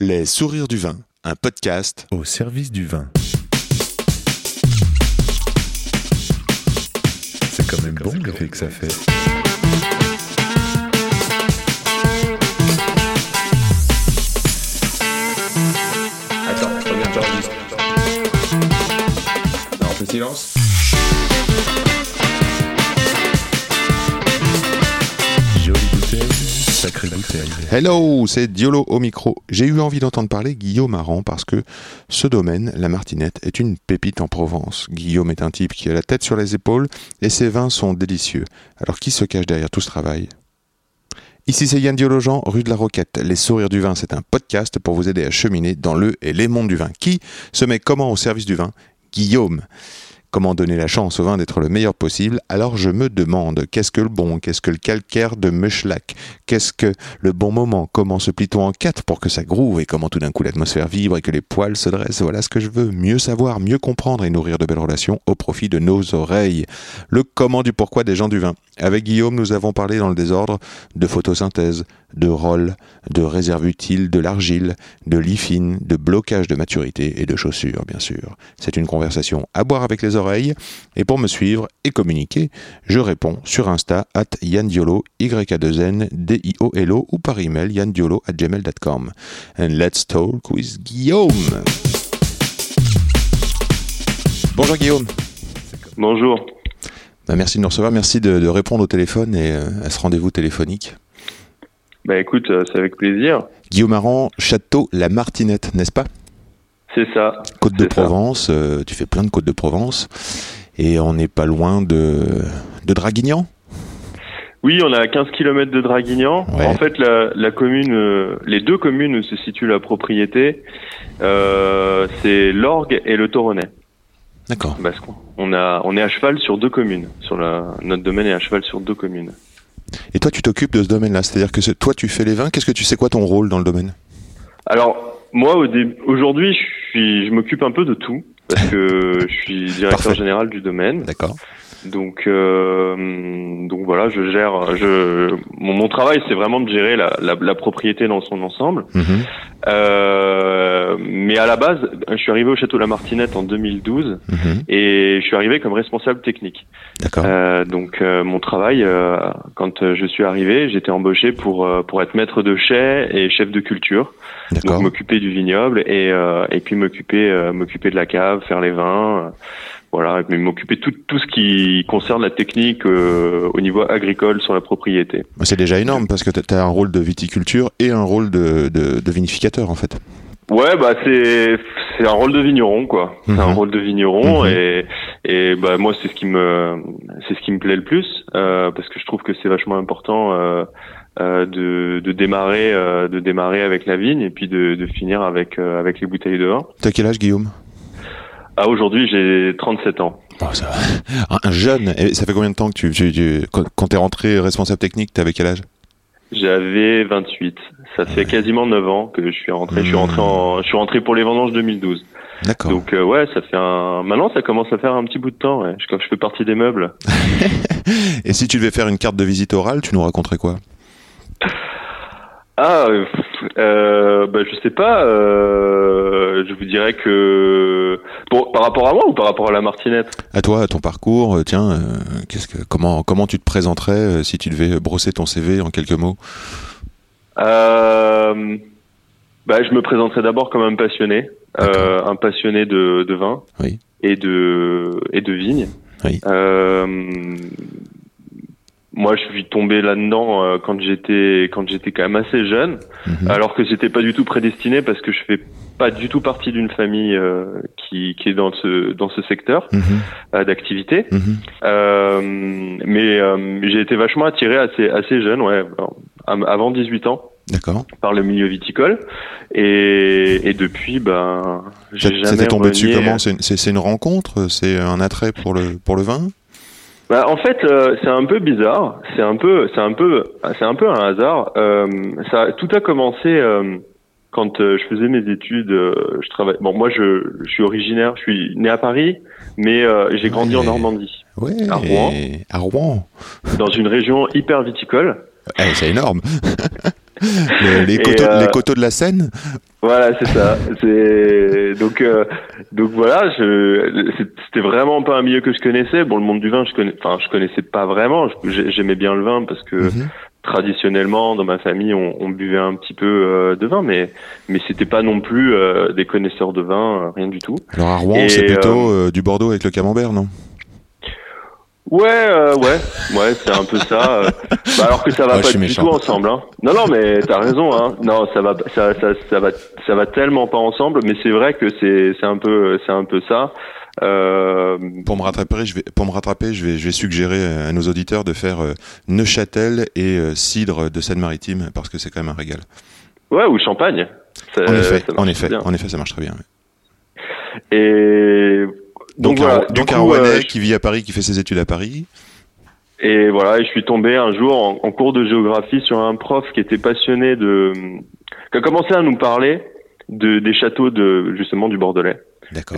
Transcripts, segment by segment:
Les sourires du vin, un podcast au service du vin. C'est quand même bon l'effet que ça fait. Attends, reviens, j'enregistre. Non, on fait silence. Hello, c'est Diolo au micro. J'ai eu envie d'entendre parler Guillaume Aran parce que ce domaine, la Martinette, est une pépite en Provence. Guillaume est un type qui a la tête sur les épaules et ses vins sont délicieux. Alors qui se cache derrière tout ce travail? Ici c'est Yann Diologen, rue de la Roquette. Les sourires du vin, c'est un podcast pour vous aider à cheminer dans le et les mondes du vin. Qui se met comment au service du vin? Guillaume. Comment donner la chance au vin d'être le meilleur possible? Alors je me demande, qu'est-ce que le bon Qu'est-ce que le calcaire de Meuchlac? Qu'est-ce que le bon moment? Comment se plie-t-on en quatre pour que ça groove? Et comment tout d'un coup l'atmosphère vibre et que les poils se dressent? Voilà ce que je veux. Mieux savoir, mieux comprendre et nourrir de belles relations au profit de nos oreilles. Le comment du pourquoi des gens du vin. Avec Guillaume, nous avons parlé dans le désordre de photosynthèse, de rôle, de réserve utile, de l'argile, de lit fine, de blocage de maturité et de chaussures, bien sûr. C'est une conversation à boire avec les oreilles. Et pour me suivre et communiquer, je réponds sur Insta at yandiolo, y a 2 n d i o l o ou par email yandiolo at gmail.com. And let's talk with Guillaume. Bonjour Guillaume. Bonjour. Bah, merci de nous recevoir, merci de, de répondre au téléphone et euh, à ce rendez-vous téléphonique. Bah écoute, euh, c'est avec plaisir. Guillaume Aran, Château La Martinette, n'est-ce pas? C'est ça. Côte de. Provence, euh, tu fais plein de côtes de Provence et on n'est pas loin de, de Draguignan. Oui, on est à 15 km de Draguignan. Ouais. En fait, la, la commune, euh, les deux communes où se situe la propriété, euh, c'est l'Orgue et le Toronnais. D'accord. On a, on est à cheval sur deux communes. Sur la, notre domaine est à cheval sur deux communes. Et toi, tu t'occupes de ce domaine-là, c'est-à-dire que toi, tu fais les vins. Qu'est-ce que tu sais quoi ton rôle dans le domaine? Alors, moi, aujourd'hui, je suis, je m'occupe un peu de tout parce que je suis directeur Parfait. général du domaine. D'accord. Donc, euh, donc voilà, je gère. Je, mon, mon travail, c'est vraiment de gérer la, la, la propriété dans son ensemble. Mhm. Euh, mais à la base, je suis arrivé au château La Martinette en 2012 Mhm. et je suis arrivé comme responsable technique. D'accord. Euh, donc, euh, mon travail, euh, quand je suis arrivé, j'étais embauché pour euh, pour être maître de chai et chef de culture. D'accord. Donc, m'occuper du vignoble et euh, et puis m'occuper euh, m'occuper de la cave, faire les vins. Voilà, mais m'occuper tout, tout ce qui concerne la technique euh, au niveau agricole sur la propriété. C'est déjà énorme parce que tu as un rôle de viticulture et un rôle de, de, de vinificateur en fait. Ouais, bah c'est c'est un rôle de vigneron quoi. C'est un Mhm. rôle de vigneron Mhm. et et bah moi c'est ce qui me c'est ce qui me plaît le plus euh, parce que je trouve que c'est vachement important euh, euh, de de démarrer euh, de démarrer avec la vigne et puis de de finir avec euh, avec les bouteilles de vin. T'as quel âge, Guillaume? Ah aujourd'hui j'ai 37 ans. Oh, ça va. Un- Un jeune. Et ça fait combien de temps que tu, tu, tu- quand, t'es rentré responsable technique, t'avais quel âge? J'avais 28. Ça fait quasiment 9 ans que je suis rentré. Je suis rentré en, je suis rentré pour les vendanges 2012. D'accord. Donc euh, ouais, ça fait un. Maintenant, ça commence à faire un petit bout de temps. Ouais. Je, comme je fais partie des meubles. Et si tu devais faire une carte de visite orale, tu nous raconterais quoi? Ah, euh, bah, je sais pas. Euh, je vous dirais que pour, par rapport à moi ou par rapport à la Martinette? À toi, à ton parcours, euh, tiens, euh, qu'est-ce que, comment, comment tu te présenterais si tu devais brosser ton CV en quelques mots? Euh, bah, je me présenterai d'abord comme un passionné, euh, un passionné de, de vin Oui. et de et de vigne. Oui. Moi, je suis tombé là-dedans euh, quand j'étais quand j'étais quand même assez jeune, Mhm. alors que c'était pas du tout prédestiné parce que je fais pas du tout partie d'une famille euh, qui qui est dans ce dans ce secteur Mhm. euh, d'activité. Mhm. Mais j'ai été vachement attiré assez assez jeune, ouais, av- avant 18 ans D'accord. par le milieu viticole et, et depuis ben j'ai jamais t'est tombé dessus comment? C'est une, une rencontre? C'est un attrait pour le, pour le vin? Bah, en fait, euh, c'est un peu bizarre. C'est un peu, c'est un peu, c'est un peu un hasard. Euh, ça, tout a commencé euh, quand euh, je faisais mes études. euh, je travaille. Bon, moi, je, je suis originaire. Je suis né à Paris, mais euh, j'ai grandi Ouais. en Normandie, Ouais. À Rouen. À Rouen. dans une région hyper viticole. Eh, c'est énorme. Le- les, coteaux, euh, les coteaux de la Seine Voilà, c'est ça. Donc euh, donc voilà, je c'était vraiment pas un milieu que je connaissais. Bon, le monde du vin, je connais, enfin, je connaissais pas vraiment. J'aimais bien le vin parce que Mhm. traditionnellement, dans ma famille, on, on buvait un petit peu euh, de vin, mais mais c'était pas non plus euh, des connaisseurs de vin, euh, rien du tout. Alors à Rouen, c'est plutôt du Bordeaux avec le camembert, non? Ouais, euh, ouais, ouais, c'est un peu ça. euh. Bah, alors que ça va Ouais, pas du méchant. tout ensemble. Hein. Non, non, mais t'as raison. Hein. Non, ça va, ça, ça, ça va, ça va tellement pas ensemble. Mais c'est vrai que c'est, c'est un peu, c'est un peu ça. Euh, Pour me rattraper, je vais, pour me rattraper, je vais, je vais suggérer à nos auditeurs de faire euh, Neuchâtel et euh, cidre de Seine-Maritime parce que c'est quand même un régal. ouais, ou champagne. Ça- En effet, en effet, en effet, ça marche très bien. ouais. Et donc, Donc, voilà. du euh, Rouennais je- qui vit à Paris, qui fait ses études à Paris. Et voilà, et je suis tombé un jour en, en cours de géographie sur un prof qui était passionné de, qui a commencé à nous parler de des châteaux de justement du Bordelais.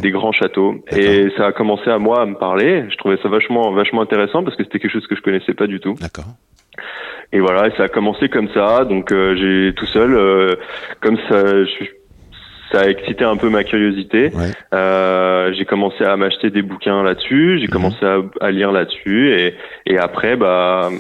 Des grands châteaux. Et ça a commencé à moi à me parler. Je trouvais ça vachement, vachement intéressant parce que c'était quelque chose que je connaissais pas du tout. D'accord. Et voilà, et ça a commencé comme ça. Donc euh, j'ai tout seul, euh, comme ça, je- ça a excité un peu ma curiosité. Ouais. Euh, j'ai commencé à m'acheter des bouquins là-dessus. J'ai Mhm. commencé à, à lire là-dessus. Et, et après, bah,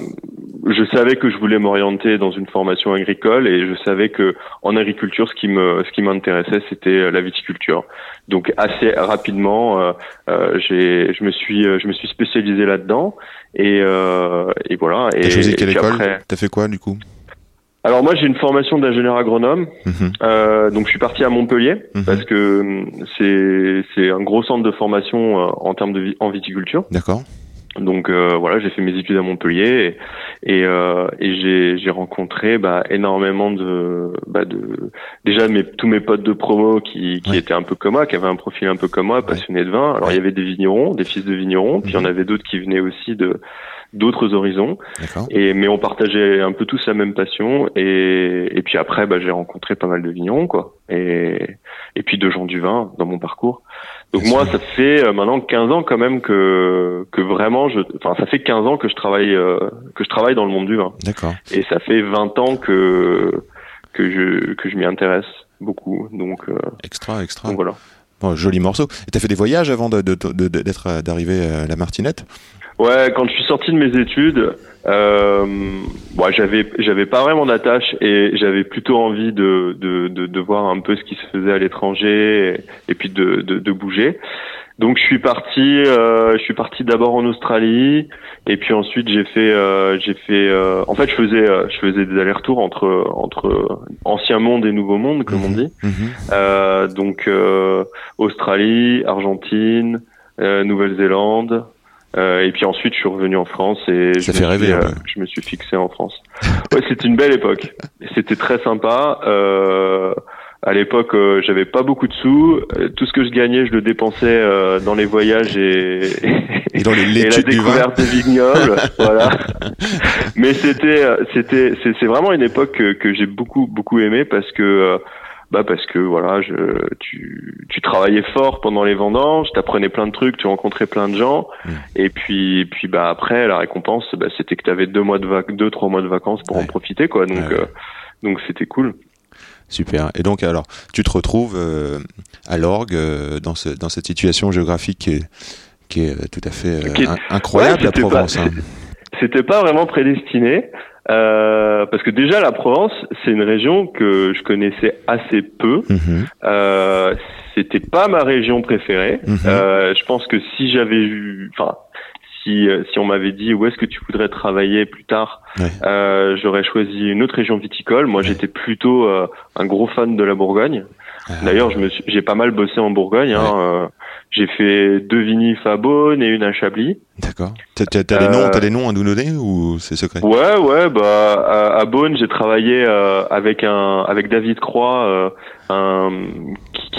je savais que je voulais m'orienter dans une formation agricole et je savais que en agriculture, ce qui me, ce qui m'intéressait, c'était la viticulture. Donc assez rapidement, euh, euh, j'ai, je me suis, je me suis spécialisé là-dedans et, euh, et voilà. Et, choisi quelle école? après- T'as fait quoi du coup? Alors moi, j'ai une formation d'ingénieur agronome. Mhm. Euh, donc je suis parti à Montpellier Mhm. parce que hum, c'est c'est un gros centre de formation euh, en termes de en viticulture. D'accord. Donc euh, voilà, j'ai fait mes études à Montpellier et et, euh, et j'ai j'ai rencontré bah, énormément de bah, de déjà mes tous mes potes de promo qui qui Ouais. étaient un peu comme moi, qui avaient un profil un peu comme moi, passionnés de vin. Alors Ouais. il y avait des vignerons, des fils de vignerons, puis il y en Mhm. avait d'autres qui venaient aussi de d'autres horizons. Et mais on partageait un peu tous la même passion et et puis après bah j'ai rencontré pas mal de vignerons quoi et et puis de gens du vin dans mon parcours. Donc Bien moi sûr. ça fait euh, maintenant 15 ans quand même que que vraiment je enfin ça fait 15 ans que je travaille euh, que je travaille dans le monde du vin D'accord. et ça fait 20 ans que que je que je m'y intéresse beaucoup donc euh, Extra, extra. donc voilà. Bon, joli morceau. Et t'as fait des voyages avant de- de- de- de- d'être d'arriver à la Martinette? Ouais, quand je suis sorti de mes études, euh, ouais, j'avais j'avais pas vraiment d'attache et j'avais plutôt envie de, de, de, de voir un peu ce qui se faisait à l'étranger et, et puis de, de, de bouger. Donc je suis parti, euh, je suis parti d'abord en Australie et puis ensuite j'ai fait, euh, j'ai fait, euh, en fait je faisais, euh, je faisais des allers-retours entre entre ancien monde et nouveau monde comme on Mhm. dit. Euh, donc euh, Australie, Argentine, euh, Nouvelle-Zélande. Euh, et puis ensuite, je suis revenu en France et Ça je, fait me rêver suis, un euh, je me suis fixé en France. Ouais, c'était une belle époque. C'était très sympa. Euh, à l'époque, euh, j'avais pas beaucoup de sous. Euh, Tout ce que je gagnais, je le dépensais dans les voyages et, Et dans les- et la découverte des vignobles. voilà. Mais c'était, c'était, c'est vraiment une époque que, que j'ai beaucoup, beaucoup aimé parce que, bah parce que voilà, je, tu, tu travaillais fort pendant les vendanges, t'apprenais plein de trucs, tu rencontrais plein de gens, Mm. et puis, et puis bah après la récompense, bah, c'était que t'avais deux mois de vac deux, trois mois de vacances pour Ouais. en profiter quoi. Donc, Ouais, euh, donc c'était cool. Super. Et donc, alors, tu te retrouves euh, à l'orgue euh, dans, ce, dans cette situation géographique qui est, qui est euh, tout à fait euh, Qui est- in- incroyable, Ouais, la Provence. pas- hein. C'était pas vraiment prédestiné. Euh, parce que déjà la Provence, c'est une région que je connaissais assez peu. Mhm. Euh, c'était pas ma région préférée. Mhm. Euh, je pense que si j'avais eu, enfin, si euh, si on m'avait dit où est-ce que tu voudrais travailler plus tard, Ouais. euh, j'aurais choisi une autre région viticole. Moi, Ouais. j'étais plutôt un gros fan de la Bourgogne. Ah, D'ailleurs, je me suis- j'ai pas mal bossé en Bourgogne. Hein, euh, j'ai fait deux vinifs à Beaune et une à Chablis. D'accord. T'as, t'as- des Euh, noms, t'as des noms à nous donner ou c'est secret? Ouais, ouais, bah à, à Beaune, j'ai travaillé euh, avec un avec David Croix, euh, un,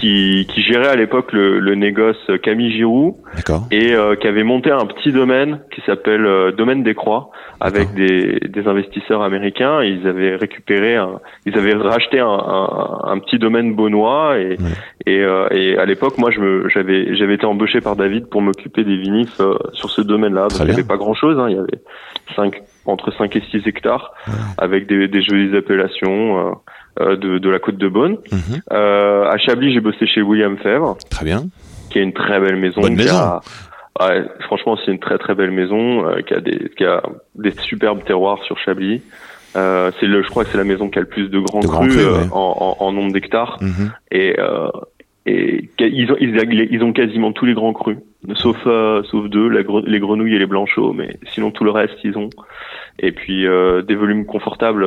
qui, qui gérait à l'époque le, le négoce Camille Giroux D'accord. et euh, qui avait monté un petit domaine qui s'appelle euh, Domaine des Croix avec des, des investisseurs américains. Ils avaient récupéré, un, ils avaient racheté un, un, un petit domaine beaunois et et, euh, et à l'époque, moi, je me, j'avais j'avais été embauché par David pour m'occuper des vinifs euh, sur ce domaine-là. Il n'y avait pas grand-chose. Hein. Il y avait cinq entre 5 et 6 hectares, avec des, des jolies appellations euh, de, de la côte de Beaune. Mhm. Euh, à Chablis, j'ai bossé chez William Fèvre, Très bien. qui est une très belle maison. Bonne qui maison. a- ouais, franchement, c'est une très très belle maison euh, qui a des qui a des superbes terroirs sur Chablis. Euh, c'est le, je crois que c'est la maison qui a le plus de grands De crus euh, ouais. en, en, en nombre d'hectares Mhm. et euh, et ils ont ils, ils ont quasiment tous les grands crus, sauf euh, sauf deux, la gre- les grenouilles et les blanchots, mais sinon tout le reste ils ont. Et puis euh, des volumes confortables.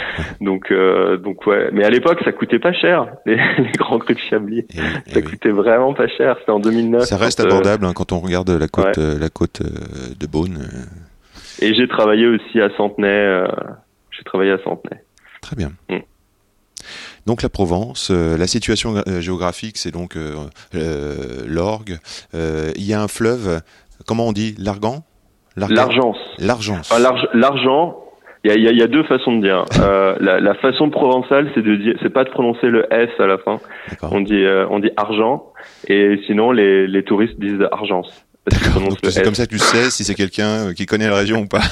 donc euh, donc ouais, mais à l'époque ça coûtait pas cher les, les grands crus de Chablis. Et- et Ça oui. coûtait vraiment pas cher. C'était en 2009. Ça reste quand, euh, abordable hein, quand on regarde la côte, ouais. euh, la côte de Beaune. Et j'ai travaillé aussi à Centenay. j'ai travaillé à Centenay. Très bien. Mm. Donc la Provence, euh, la situation euh, géographique, c'est donc euh, l'Orgue. Il y a un fleuve, comment on dit? L'Argan? L'argence. L'Argence. L'arg- L'argent. Il y y y a deux façons de dire. Euh, la, la façon provençale, c'est de dire, c'est pas de prononcer le S à la fin. On dit, euh, on dit argent. Et sinon, les, les touristes disent argence. C'est comme ça que tu sais si c'est quelqu'un euh, qui connaît la région ou pas.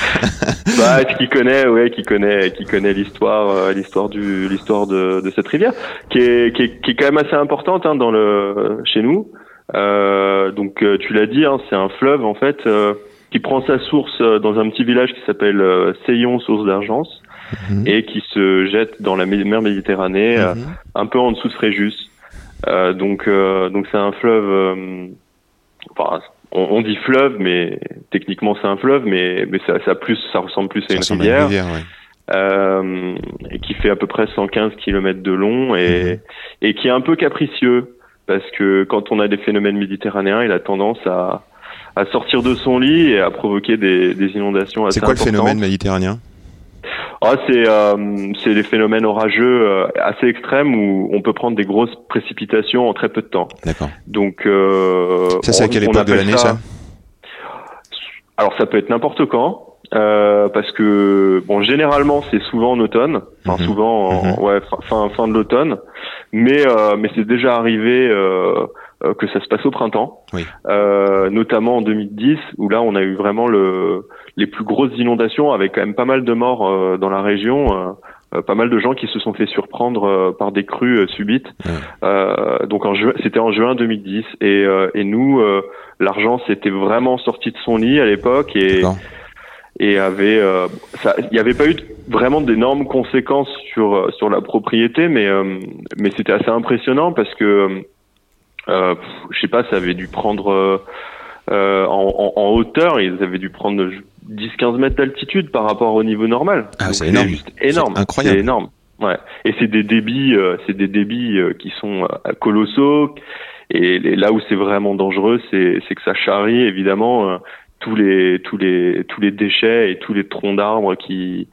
Bah, qui connaît, ouais, qui connaît, qui connaît l'histoire, euh, l'histoire du, l'histoire de, de cette rivière, qui est, qui est, qui est quand même assez importante hein, dans le, chez nous. Euh, donc, euh, tu l'as dit, hein, c'est un fleuve en fait euh, qui prend sa source euh, dans un petit village qui s'appelle euh, Seillon, source d'Argence, Mhm. et qui se jette dans la mer Méditerranée, euh, Mhm. un peu en dessous de Fréjus. Euh, donc, euh, donc c'est un fleuve. euh, enfin, on, on dit fleuve, mais techniquement c'est un fleuve, mais mais ça, ça plus, ça ressemble plus à Ça une à rivière, une rivière, ouais. euh, et qui fait à peu près 115 km de long et Mhm. et qui est un peu capricieux parce que quand on a des phénomènes méditerranéens, il a tendance à à sortir de son lit et à provoquer des, des inondations assez C'est quoi le phénomène méditerranéen? Ah, c'est euh, c'est des phénomènes orageux euh, assez extrêmes où on peut prendre des grosses précipitations en très peu de temps. D'accord. Donc euh, Ça, c'est à quelle époque de l'année, ça? Alors ça peut être n'importe quand. Euh, parce que bon généralement c'est souvent en automne, enfin Mhm. souvent en, Mhm. ouais fin, fin fin de l'automne, mais euh, mais c'est déjà arrivé euh, que ça se passe au printemps, Oui. euh, notamment en 2010 où là on a eu vraiment le les plus grosses inondations avec quand même pas mal de morts euh, dans la région. euh, euh, pas mal de gens qui se sont fait surprendre euh, par des crues euh, subites. Ouais. Euh, donc en c'était en juin 2010 et, euh, et nous, euh, l'argent s'était vraiment sorti de son lit à l'époque et et avait, euh, ça, il n'y avait pas eu vraiment d'énormes conséquences sur euh, sur la propriété, mais euh, mais c'était assez impressionnant parce que euh, je sais pas, ça avait dû prendre euh, euh, en, en, en hauteur, ils avaient dû prendre 10-15 mètres d'altitude par rapport au niveau normal. Ah, c'est énorme. juste énorme. Incroyable. C'est énorme. Ouais. Et c'est des débits, euh, c'est des débits euh, qui sont euh, colossaux. Et les- là où c'est vraiment dangereux, c'est que ça charrie évidemment tous les tous les tous les déchets et tous les troncs d'arbres qui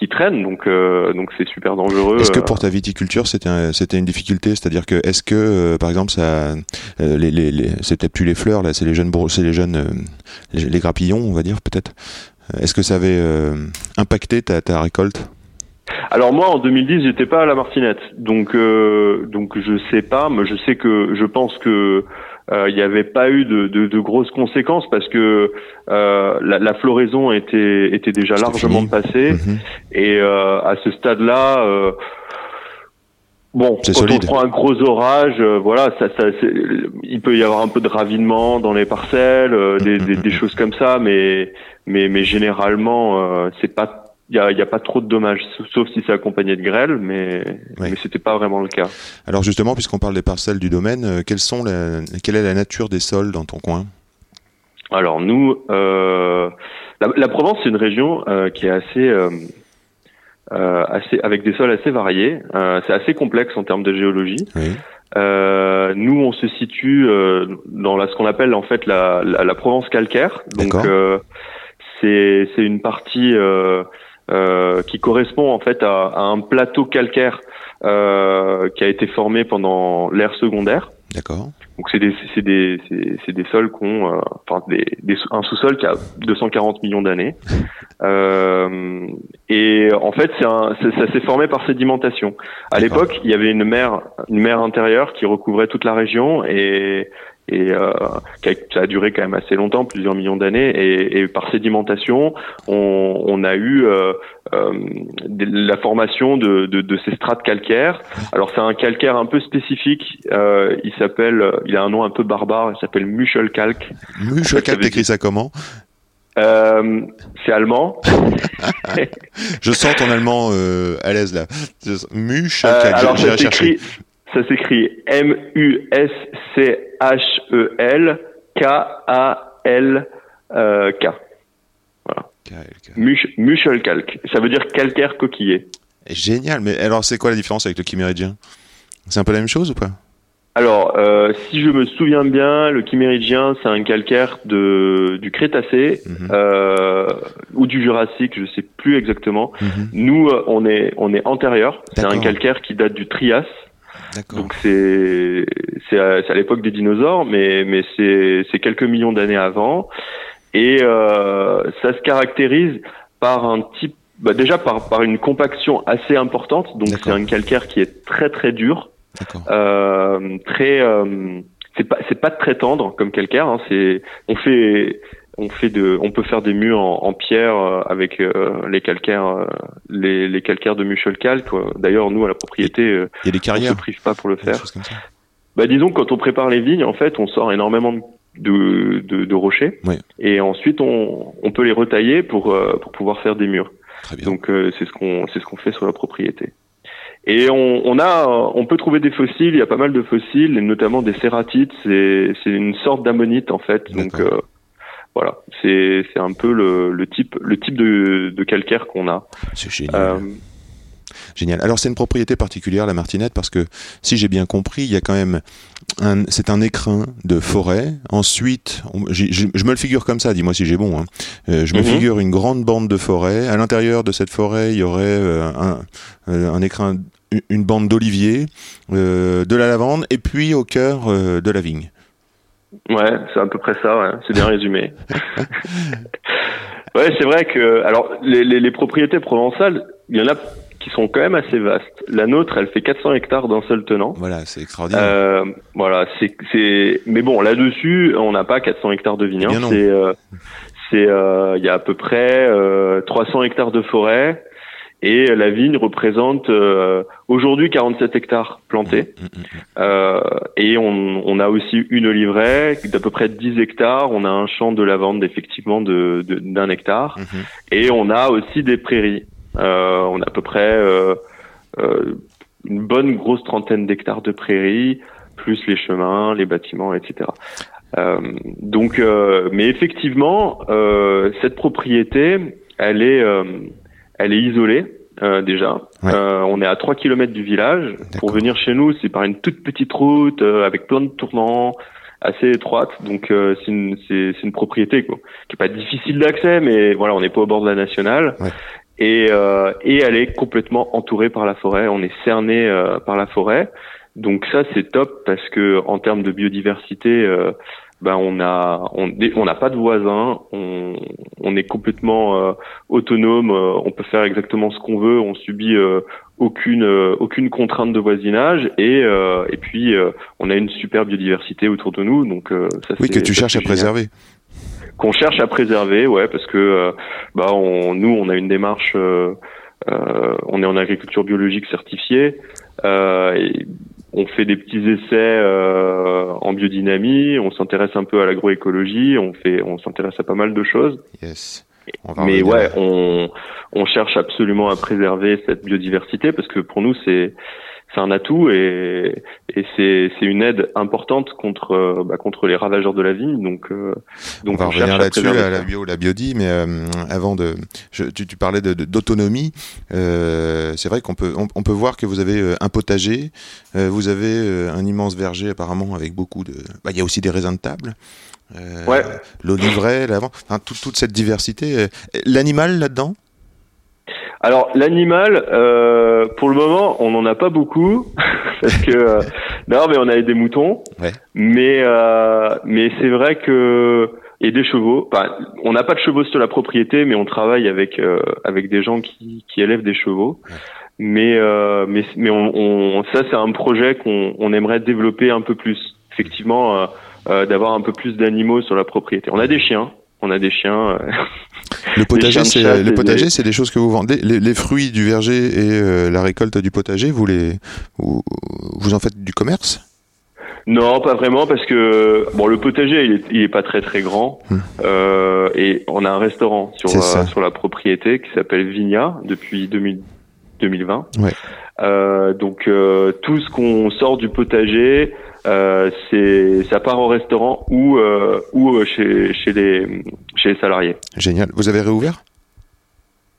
qui traînent. Donc euh, donc c'est super dangereux. Est-ce que Euh, pour ta viticulture c'était un- c'était une difficulté? C'est-à-dire que est-ce que euh, par exemple ça euh, les, les, les- peut-être plus les fleurs là, c'est les jeunes c'est les jeunes les, les grappillons on va dire peut-être? Est-ce que ça avait impacté ta, ta récolte? Alors moi en 2010 j'étais pas à la Martinette, donc euh, donc je sais pas, mais je sais que je pense que il n'y avait pas eu de, de, de grosses conséquences parce que euh, la, la floraison était était déjà largement passée Mhm. et euh, à ce stade-là. euh, Bon, quand solide. on prend un gros orage, euh, voilà, ça, ça, il peut y avoir un peu de ravinement dans les parcelles, euh, des, des, des choses comme ça, mais mais mais généralement, euh, c'est pas, il y a, y a pas trop de dommages, sauf- si c'est accompagné de grêle, mais Oui. mais c'était pas vraiment le cas. Alors justement puisqu'on parle des parcelles du domaine, euh, quelles sont la- quelle est la nature des sols dans ton coin? Alors nous, euh, la, la Provence, c'est une région euh, qui est assez, euh, euh, assez, avec des sols assez variés. Euh, c'est assez complexe en termes de géologie. Oui. Euh, nous, on se situe euh, dans la, ce qu'on appelle en fait la, la, la Provence calcaire. Donc, euh, c'est c'est une partie qui correspond en fait à, à un plateau calcaire euh, qui a été formé pendant l'ère secondaire. D'accord. Donc c'est des c'est des c'est des sols qui ont euh, enfin des, des un sous-sol qui a 240 millions d'années. Euh, Et en fait, c'est un, ça s'est formé par sédimentation. À l'époque, il y avait une mer, une mer intérieure qui recouvrait toute la région et et euh, ça a duré quand même assez longtemps, plusieurs millions d'années. Et, et par sédimentation, on, on a eu euh, euh, la formation de, de, de ces strates calcaires. Alors c'est un calcaire un peu spécifique. Euh, il s'appelle, il a un nom un peu barbare. Il s'appelle Muschelkalk. Muschelkalk, t'écris ça comment Euh, c'est allemand. Je sens ton allemand euh, à l'aise là. Euh, Muschelkalk, alors ça chercher. s'écrit, ça s'écrit M U S C H L K A L euh, K. KLK. Musch- Muschelkalk. Ça veut dire calcaire coquillé. Génial, mais alors c'est quoi la différence avec le chiméridien C'est un peu la même chose ou pas? Alors, euh, si je me souviens bien, le chiméridien, c'est un calcaire de du Crétacé Mhm. euh, ou du Jurassique, je sais plus exactement. Mhm. Nous, euh, on est on est antérieur. C'est un calcaire qui date du Trias. Donc c'est c'est à, à l'époque des dinosaures, mais mais c'est c'est quelques millions d'années avant, et euh, ça se caractérise par un type, bah déjà par par une compaction assez importante. Donc c'est un calcaire qui est très très dur, euh, très euh, c'est pas c'est pas très tendre comme calcaire. Hein, c'est on fait on fait de on peut faire des murs en, en pierre euh, avec euh, les calcaires euh, les, les calcaires de Muschelkalk. quoi. D'ailleurs nous à la propriété euh, Il y a des on se prive pas pour le faire. Bah disons quand on prépare les vignes, en fait, on sort énormément de, de, de- de rochers Oui. et ensuite on, on peut les retailler pour euh, pour pouvoir faire des murs. Très bien. Donc euh, c'est ce qu'on c'est ce qu'on fait sur la propriété. Et on, on a on peut trouver des fossiles, il y a pas mal de fossiles, et notamment des cératites. C'est c'est une sorte d'ammonite en fait. Donc euh, voilà, c'est c'est un peu le, le type le type de, de calcaire qu'on a. c'est génial. Euh, Génial. Alors c'est une propriété particulière la martinette parce que si j'ai bien compris, il y a quand même un, c'est un écrin de forêt. Ensuite, on- je me le figure comme ça. Dis-moi si j'ai bon. hein. Euh, je me Mhm. figure une grande bande de forêt. À l'intérieur de cette forêt, il y aurait euh, un, euh, un écrin, une- bande d'oliviers, euh, de la lavande, et puis au cœur euh, de la vigne. Ouais, c'est à peu près ça, ouais. c'est bien résumé. ouais, c'est vrai que alors les, les, les propriétés provençales, il y en a qui sont quand même assez vastes. La nôtre, elle fait 400 hectares d'un seul tenant. Voilà, c'est extraordinaire. Euh, voilà, c'est c'est mais bon, là-dessus, on n'a pas 400 hectares de vignes. Eh. C'est euh, c'est euh, il y a à peu près euh, 300 hectares de forêt et la vigne représente euh, aujourd'hui 47 hectares plantés. Mm, mm, mm. Euh, et on, on a aussi une oliveraie d'à peu près 10 hectares. On a un champ de lavande effectivement de de- d'un hectare. Et on a aussi des prairies. Euh, on a à peu près euh, euh, une bonne grosse trentaine d'hectares de prairies, plus les chemins, les bâtiments, etc. Euh, donc, euh, mais effectivement, euh, cette propriété, elle est, euh, elle est isolée euh, déjà. Ouais. Euh, on est à 3 km du village. Pour venir chez nous, c'est par une toute petite route euh, avec plein de tournants assez étroite. Donc euh, c'est une, c'est, c'est une propriété quoi, qui est pas difficile d'accès, mais voilà, on n'est pas au bord de la nationale. Ouais. Et, euh, et elle est complètement entourée par la forêt. On est cerné euh, par la forêt. Donc ça c'est top parce que en termes de biodiversité, euh, ben on a on on n'a pas de voisins, on, on est complètement euh, autonome, euh, on peut faire exactement ce qu'on veut, on subit euh, aucune euh, aucune contrainte de voisinage et euh, et puis euh, on a une super biodiversité autour de nous donc euh, ça Oui, que tu cherches à préserver. qu'on cherche à préserver ouais parce que euh, bah on nous on a une démarche euh, euh, on est en agriculture biologique certifiée euh, et on fait des petits essais euh, en biodynamie, on s'intéresse un peu à l'agroécologie, on fait, on s'intéresse à pas mal de choses. Yes. On va Mais ouais, on, on cherche absolument à préserver cette biodiversité parce que pour nous c'est c'est un atout et, et c'est c'est une aide importante contre euh, bah, contre les ravageurs de la vigne. Donc euh, On donc va on revenir cherche à là-dessus, préserver la, bio, la biodie, mais euh, avant de, je- tu, tu parlais de- de- d'autonomie. Euh, c'est vrai qu'on peut, on, on peut voir que vous avez euh, un potager, euh, vous avez un immense verger apparemment avec beaucoup de. bah, Il y a aussi des raisins de table. Euh, Ouais. L'oliveraie, l'avant, enfin, toute, toute cette diversité. L'animal là-dedans? Alors l'animal, euh, pour le moment, on n'en a pas beaucoup parce que euh, non, mais on a des moutons. Ouais. Mais euh, mais c'est vrai que et des chevaux. Enfin, on n'a pas de chevaux sur la propriété, mais on travaille avec euh, avec des gens qui, qui élèvent des chevaux. Mais euh, mais mais on, on ça c'est un projet qu'on on aimerait développer un peu plus. Effectivement, d'avoir un peu plus d'animaux sur la propriété. On a des chiens. On a des chiens. euh, Le potager, c'est le potager, des- c'est des choses que vous vendez. Les, les fruits du verger et euh, la récolte du potager, vous les, vous, vous en faites du commerce? Non, pas vraiment parce que bon, le potager il est, il est pas très très grand Hmm. euh, et on a un restaurant sur C'est euh, sur la propriété qui s'appelle Vigna depuis 2000 2020. Ouais. Euh, donc euh, tout ce qu'on sort du potager, euh, c'est ça part au restaurant ou ou chez chez les chez les salariés. Génial. Vous avez réouvert?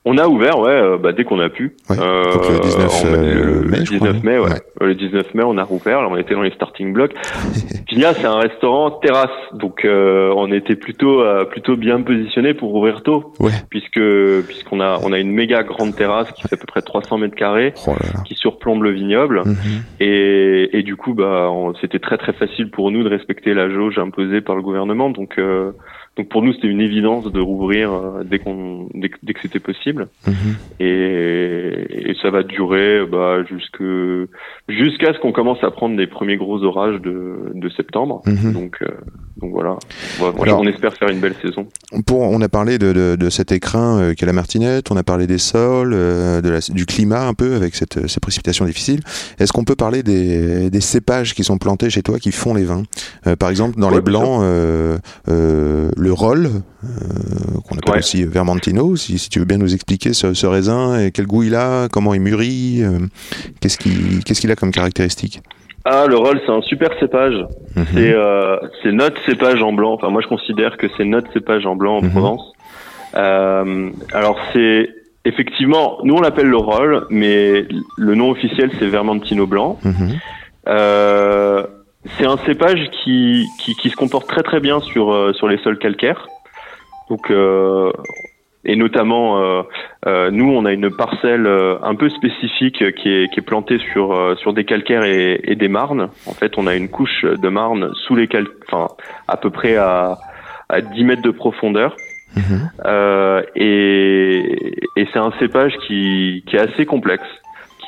On a ouvert, ouais, euh, bah, dès qu'on a pu. Ouais, donc le 19 en- euh, mai, je crois, 19 mai, ouais. ouais. Euh, Le 19 mai, on a rouvert. Là, on était dans les starting blocks. Vigna, c'est un restaurant terrasse, donc euh, on était plutôt euh, plutôt bien positionné pour ouvrir tôt, Ouais. puisque puisqu'on a on a une méga grande terrasse qui fait à peu près 300 mètres carrés, Oh qui surplombe le vignoble. Mhm. Et, et du coup, bah, on- c'était très très facile pour nous de respecter la jauge imposée par le gouvernement. Donc, euh, donc pour nous, c'était une évidence de rouvrir euh, dès qu'on dès, que- dès que c'était possible. Mhm. Et, et ça va durer bah, jusque jusqu'à ce qu'on commence à prendre les premiers gros orages de, de septembre. Mhm. Donc, euh, donc voilà. Voilà, Alors- on espère faire une belle saison. Pour, on a parlé de, de, de cet écrin euh, qu'est la martinette, on a parlé des sols, euh, de la, du climat un peu avec cette, ces précipitations difficiles. Est-ce qu'on peut parler des, des cépages qui sont plantés chez toi qui font les vins? Par exemple, dans Ouais, les blancs, euh, le roll, euh, qu'on appelle Ouais. aussi Vermentino, si, si tu veux bien nous expliquer ce, ce raisin et quel goût il a, comment il mûrit, euh, qu'est-ce qu'il a comme caractéristique? Ah, le rôle, c'est un super cépage. Mhm. C'est euh, notre cépage en blanc. Enfin, moi, je considère que c'est notre cépage en blanc en Mhm. Provence. Euh, alors, c'est effectivement, nous on l'appelle le rôle, mais le nom officiel c'est Vermentino blanc. Mhm. Euh, c'est un cépage qui, qui qui se comporte très très bien sur euh, sur les sols calcaires. Donc euh, et notamment euh, euh, nous on a une parcelle euh, un peu spécifique qui est qui est plantée sur euh, sur des calcaires et, et des marnes. En fait, on a une couche de marne sous les enfin à peu près à à 10 mètres de profondeur. Mhm. Euh, et et c'est un cépage qui, qui est assez complexe,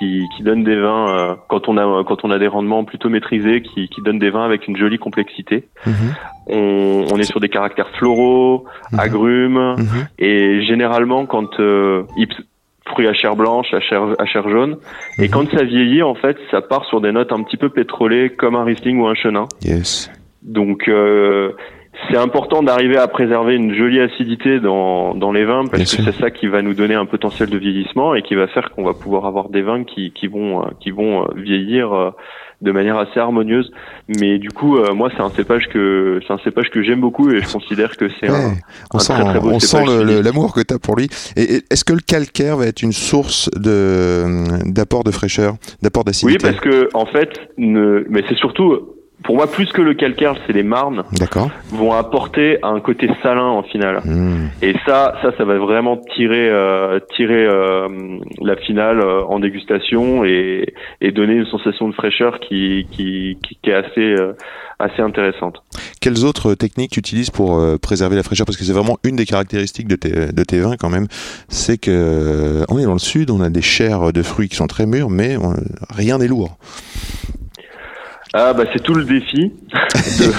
qui, qui donne des vins euh, quand on a quand on a des rendements plutôt maîtrisés, qui, qui donne des vins avec une jolie complexité. Mhm. On, on est sur des caractères floraux, Mhm. agrumes, Mhm. et généralement quand euh, fruits à chair blanche, à chair, à chair jaune, et quand ça vieillit, en fait, ça part sur des notes un petit peu pétrolées, comme un Riesling ou un Chenin. Yes. Donc euh, c'est important d'arriver à préserver une jolie acidité dans, dans les vins Bien parce que c'est ça qui va nous donner un potentiel de vieillissement et qui va faire qu'on va pouvoir avoir des vins qui, qui vont euh, qui vont euh, vieillir euh, de manière assez harmonieuse. Mais du coup, moi c'est un cépage que c'est un cépage que j'aime beaucoup et je considère que c'est un, on un sent, très, très beau on sent cépage dit. l'amour que tu as pour lui. Et, et est-ce que le calcaire va être une source de d'apport de fraîcheur, d'apport Oui, d'acidité? parce que en fait, ne... mais c'est surtout pour moi plus que le calcaire, c'est les marnes D'accord. vont apporter un côté salin en finale. Hmm. Et ça, ça, ça va vraiment tirer, euh, tirer euh, la finale euh, en dégustation et, et donner une sensation de fraîcheur qui, qui, qui, qui est assez, euh, assez intéressante. Quelles autres techniques tu utilises pour euh, préserver la fraîcheur? Parce que c'est vraiment une des caractéristiques de tes, de tes vins quand même. C'est que on est dans le sud, on a des chairs de fruits qui sont très mûrs, mais on- rien n'est lourd. Ah bah c'est tout le défi. de-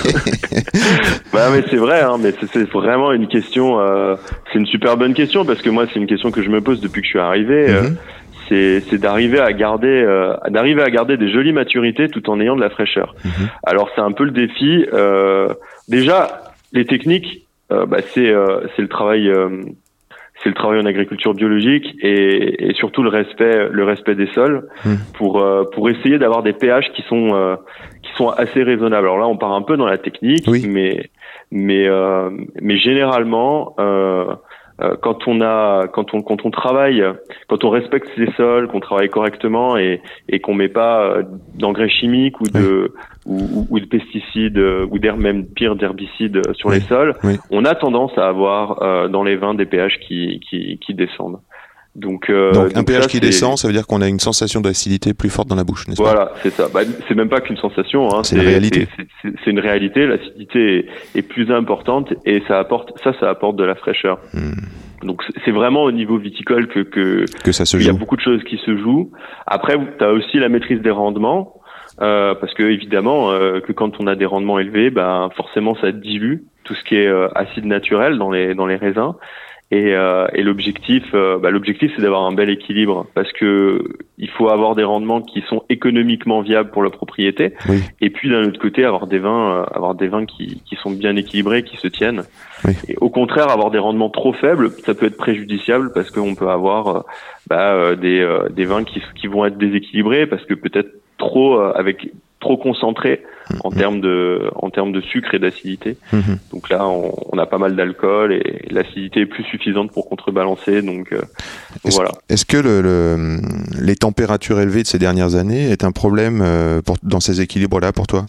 bah mais c'est vrai, hein, mais c'est- vraiment une question. euh, c'est une super bonne question parce que moi c'est une question que je me pose depuis que je suis arrivé. euh, Mhm. c'est c'est d'arriver à garder euh, d'arriver à garder des jolies maturités tout en ayant de la fraîcheur. Mhm. Alors c'est un peu le défi. Euh, déjà les techniques, bah, c'est euh, c'est le travail euh, c'est le travail en agriculture biologique et, et surtout le respect le respect des sols Mhm. pour euh, pour essayer d'avoir des pH qui sont euh, qui sont assez raisonnables. Alors là on part un peu dans la technique, Oui. mais mais euh, mais généralement euh, euh, quand on a quand on quand on travaille quand on respecte ses sols qu'on travaille correctement et et qu'on met pas euh, d'engrais chimiques ou de ou, ou- ou de pesticides euh, ou d'her- même pire d'herbicides euh, sur Oui. les sols Oui. on a tendance à avoir euh, dans les vins des pH qui qui qui descendent Donc, euh, Donc, un pH ça, qui descend, ça veut dire qu'on a une sensation d'acidité plus forte dans la bouche, n'est-ce pas? Voilà, c'est ça. Bah, c'est même pas qu'une sensation. Hein. C'est une réalité. c'est- une réalité. L'acidité est, est plus importante et ça apporte ça, ça apporte de la fraîcheur. Hmm. Donc c'est- vraiment au niveau viticole que que Que ça se il y a joue. beaucoup de choses qui se jouent. Après, tu as aussi la maîtrise des rendements. Euh, parce que évidemment euh, que quand on a des rendements élevés, ben forcément ça dilue tout ce qui est euh, acide naturel dans les dans les raisins. Et, euh, et l'objectif, bah, l'objectif, c'est d'avoir un bel équilibre parce que il faut avoir des rendements qui sont économiquement viables pour la propriété, Oui. et puis d'un autre côté avoir des vins, euh, avoir des vins qui, qui sont bien équilibrés, qui se tiennent. Oui. Et au contraire, avoir des rendements trop faibles, ça peut être préjudiciable parce qu'on peut avoir bah, euh, des, euh, des vins qui, qui vont être déséquilibrés parce que peut-être trop euh, avec trop concentrés en Mhm. termes de en termes de sucre et d'acidité. Mhm. Donc là, on, on a pas mal d'alcool et l'acidité est plus suffisante pour contrebalancer. Donc euh, Est-ce voilà. est-ce que le, le- les températures élevées de ces dernières années est un problème euh, pour, dans ces équilibres-là pour toi?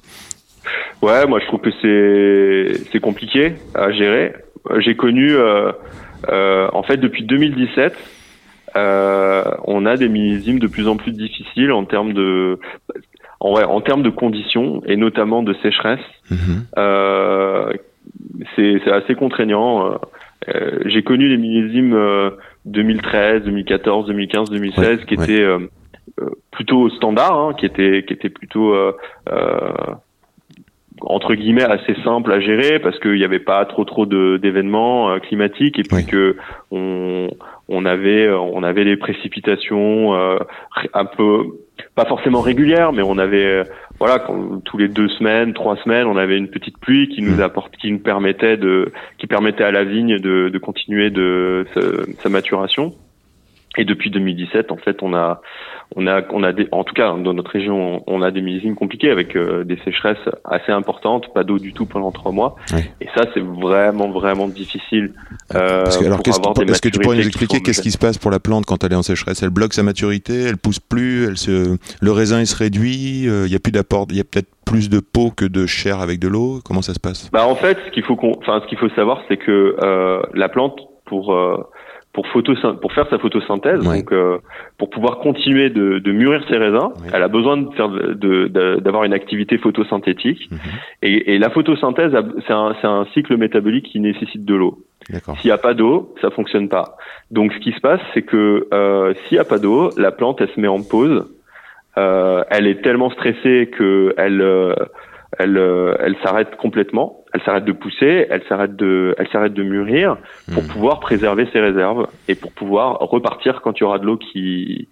Ouais, moi je trouve que c'est c'est compliqué à gérer. J'ai connu, euh, euh, en fait, depuis 2017, euh, on a des millésimes de plus en plus difficiles en termes de en, ouais, en termes de conditions et notamment de sécheresse. Euh, c'est assez contraignant. Euh, euh, J'ai connu les millésimes euh, 2013, 2014, 2015, 2016 qui Ouais, étaient euh, euh, plutôt standards, hein, qui étaient qui étaient plutôt euh, euh, entre guillemets assez simples à gérer parce qu'il n'y avait pas trop trop d'événements euh, climatiques et puis Oui. que on on avait on avait des précipitations euh, un peu pas forcément régulières mais on avait euh, voilà quand- tous les deux semaines trois semaines on avait une petite pluie qui nous Mm. apporte qui nous permettait de qui permettait à la vigne de, de continuer de sa, sa maturation et depuis 2017 en fait on a on a on a des, en tout cas dans notre région on a des millésimes compliqués avec euh, des sécheresses assez importantes pas d'eau du tout pendant trois mois. Et ça c'est vraiment vraiment difficile euh, Parce que, alors, des est-ce que tu pourrais nous expliquer qu'est-ce qui se passe pour la plante quand elle est en sécheresse? Elle bloque sa maturité, elle pousse plus, elle se, le raisin il se réduit, euh, il y a plus d'apport, il y a peut-être plus de peau que de chair avec de l'eau? Comment ça se passe? Bah en fait, ce qu'il faut qu'on, enfin ce qu'il faut savoir, c'est que euh, la plante pour euh, pour pour faire sa photosynthèse, Ouais. donc euh, pour pouvoir continuer de, de mûrir ses raisins, Ouais. elle a besoin de faire de- de- d'avoir une activité photosyntétique. Mhm. Et, et la photosynthèse, c'est un c'est un cycle métabolique qui nécessite de l'eau. S'il n'y a pas d'eau, ça fonctionne pas. Donc ce qui se passe, c'est que euh, s'il n'y a pas d'eau, la plante elle se met en pause. Euh, elle est tellement stressée que elle euh, elle euh, elle s'arrête complètement. Elle s'arrête de pousser, elle s'arrête de elle s'arrête de mûrir pour Mhm. pouvoir préserver ses réserves et pour pouvoir repartir quand il y aura de l'eau qui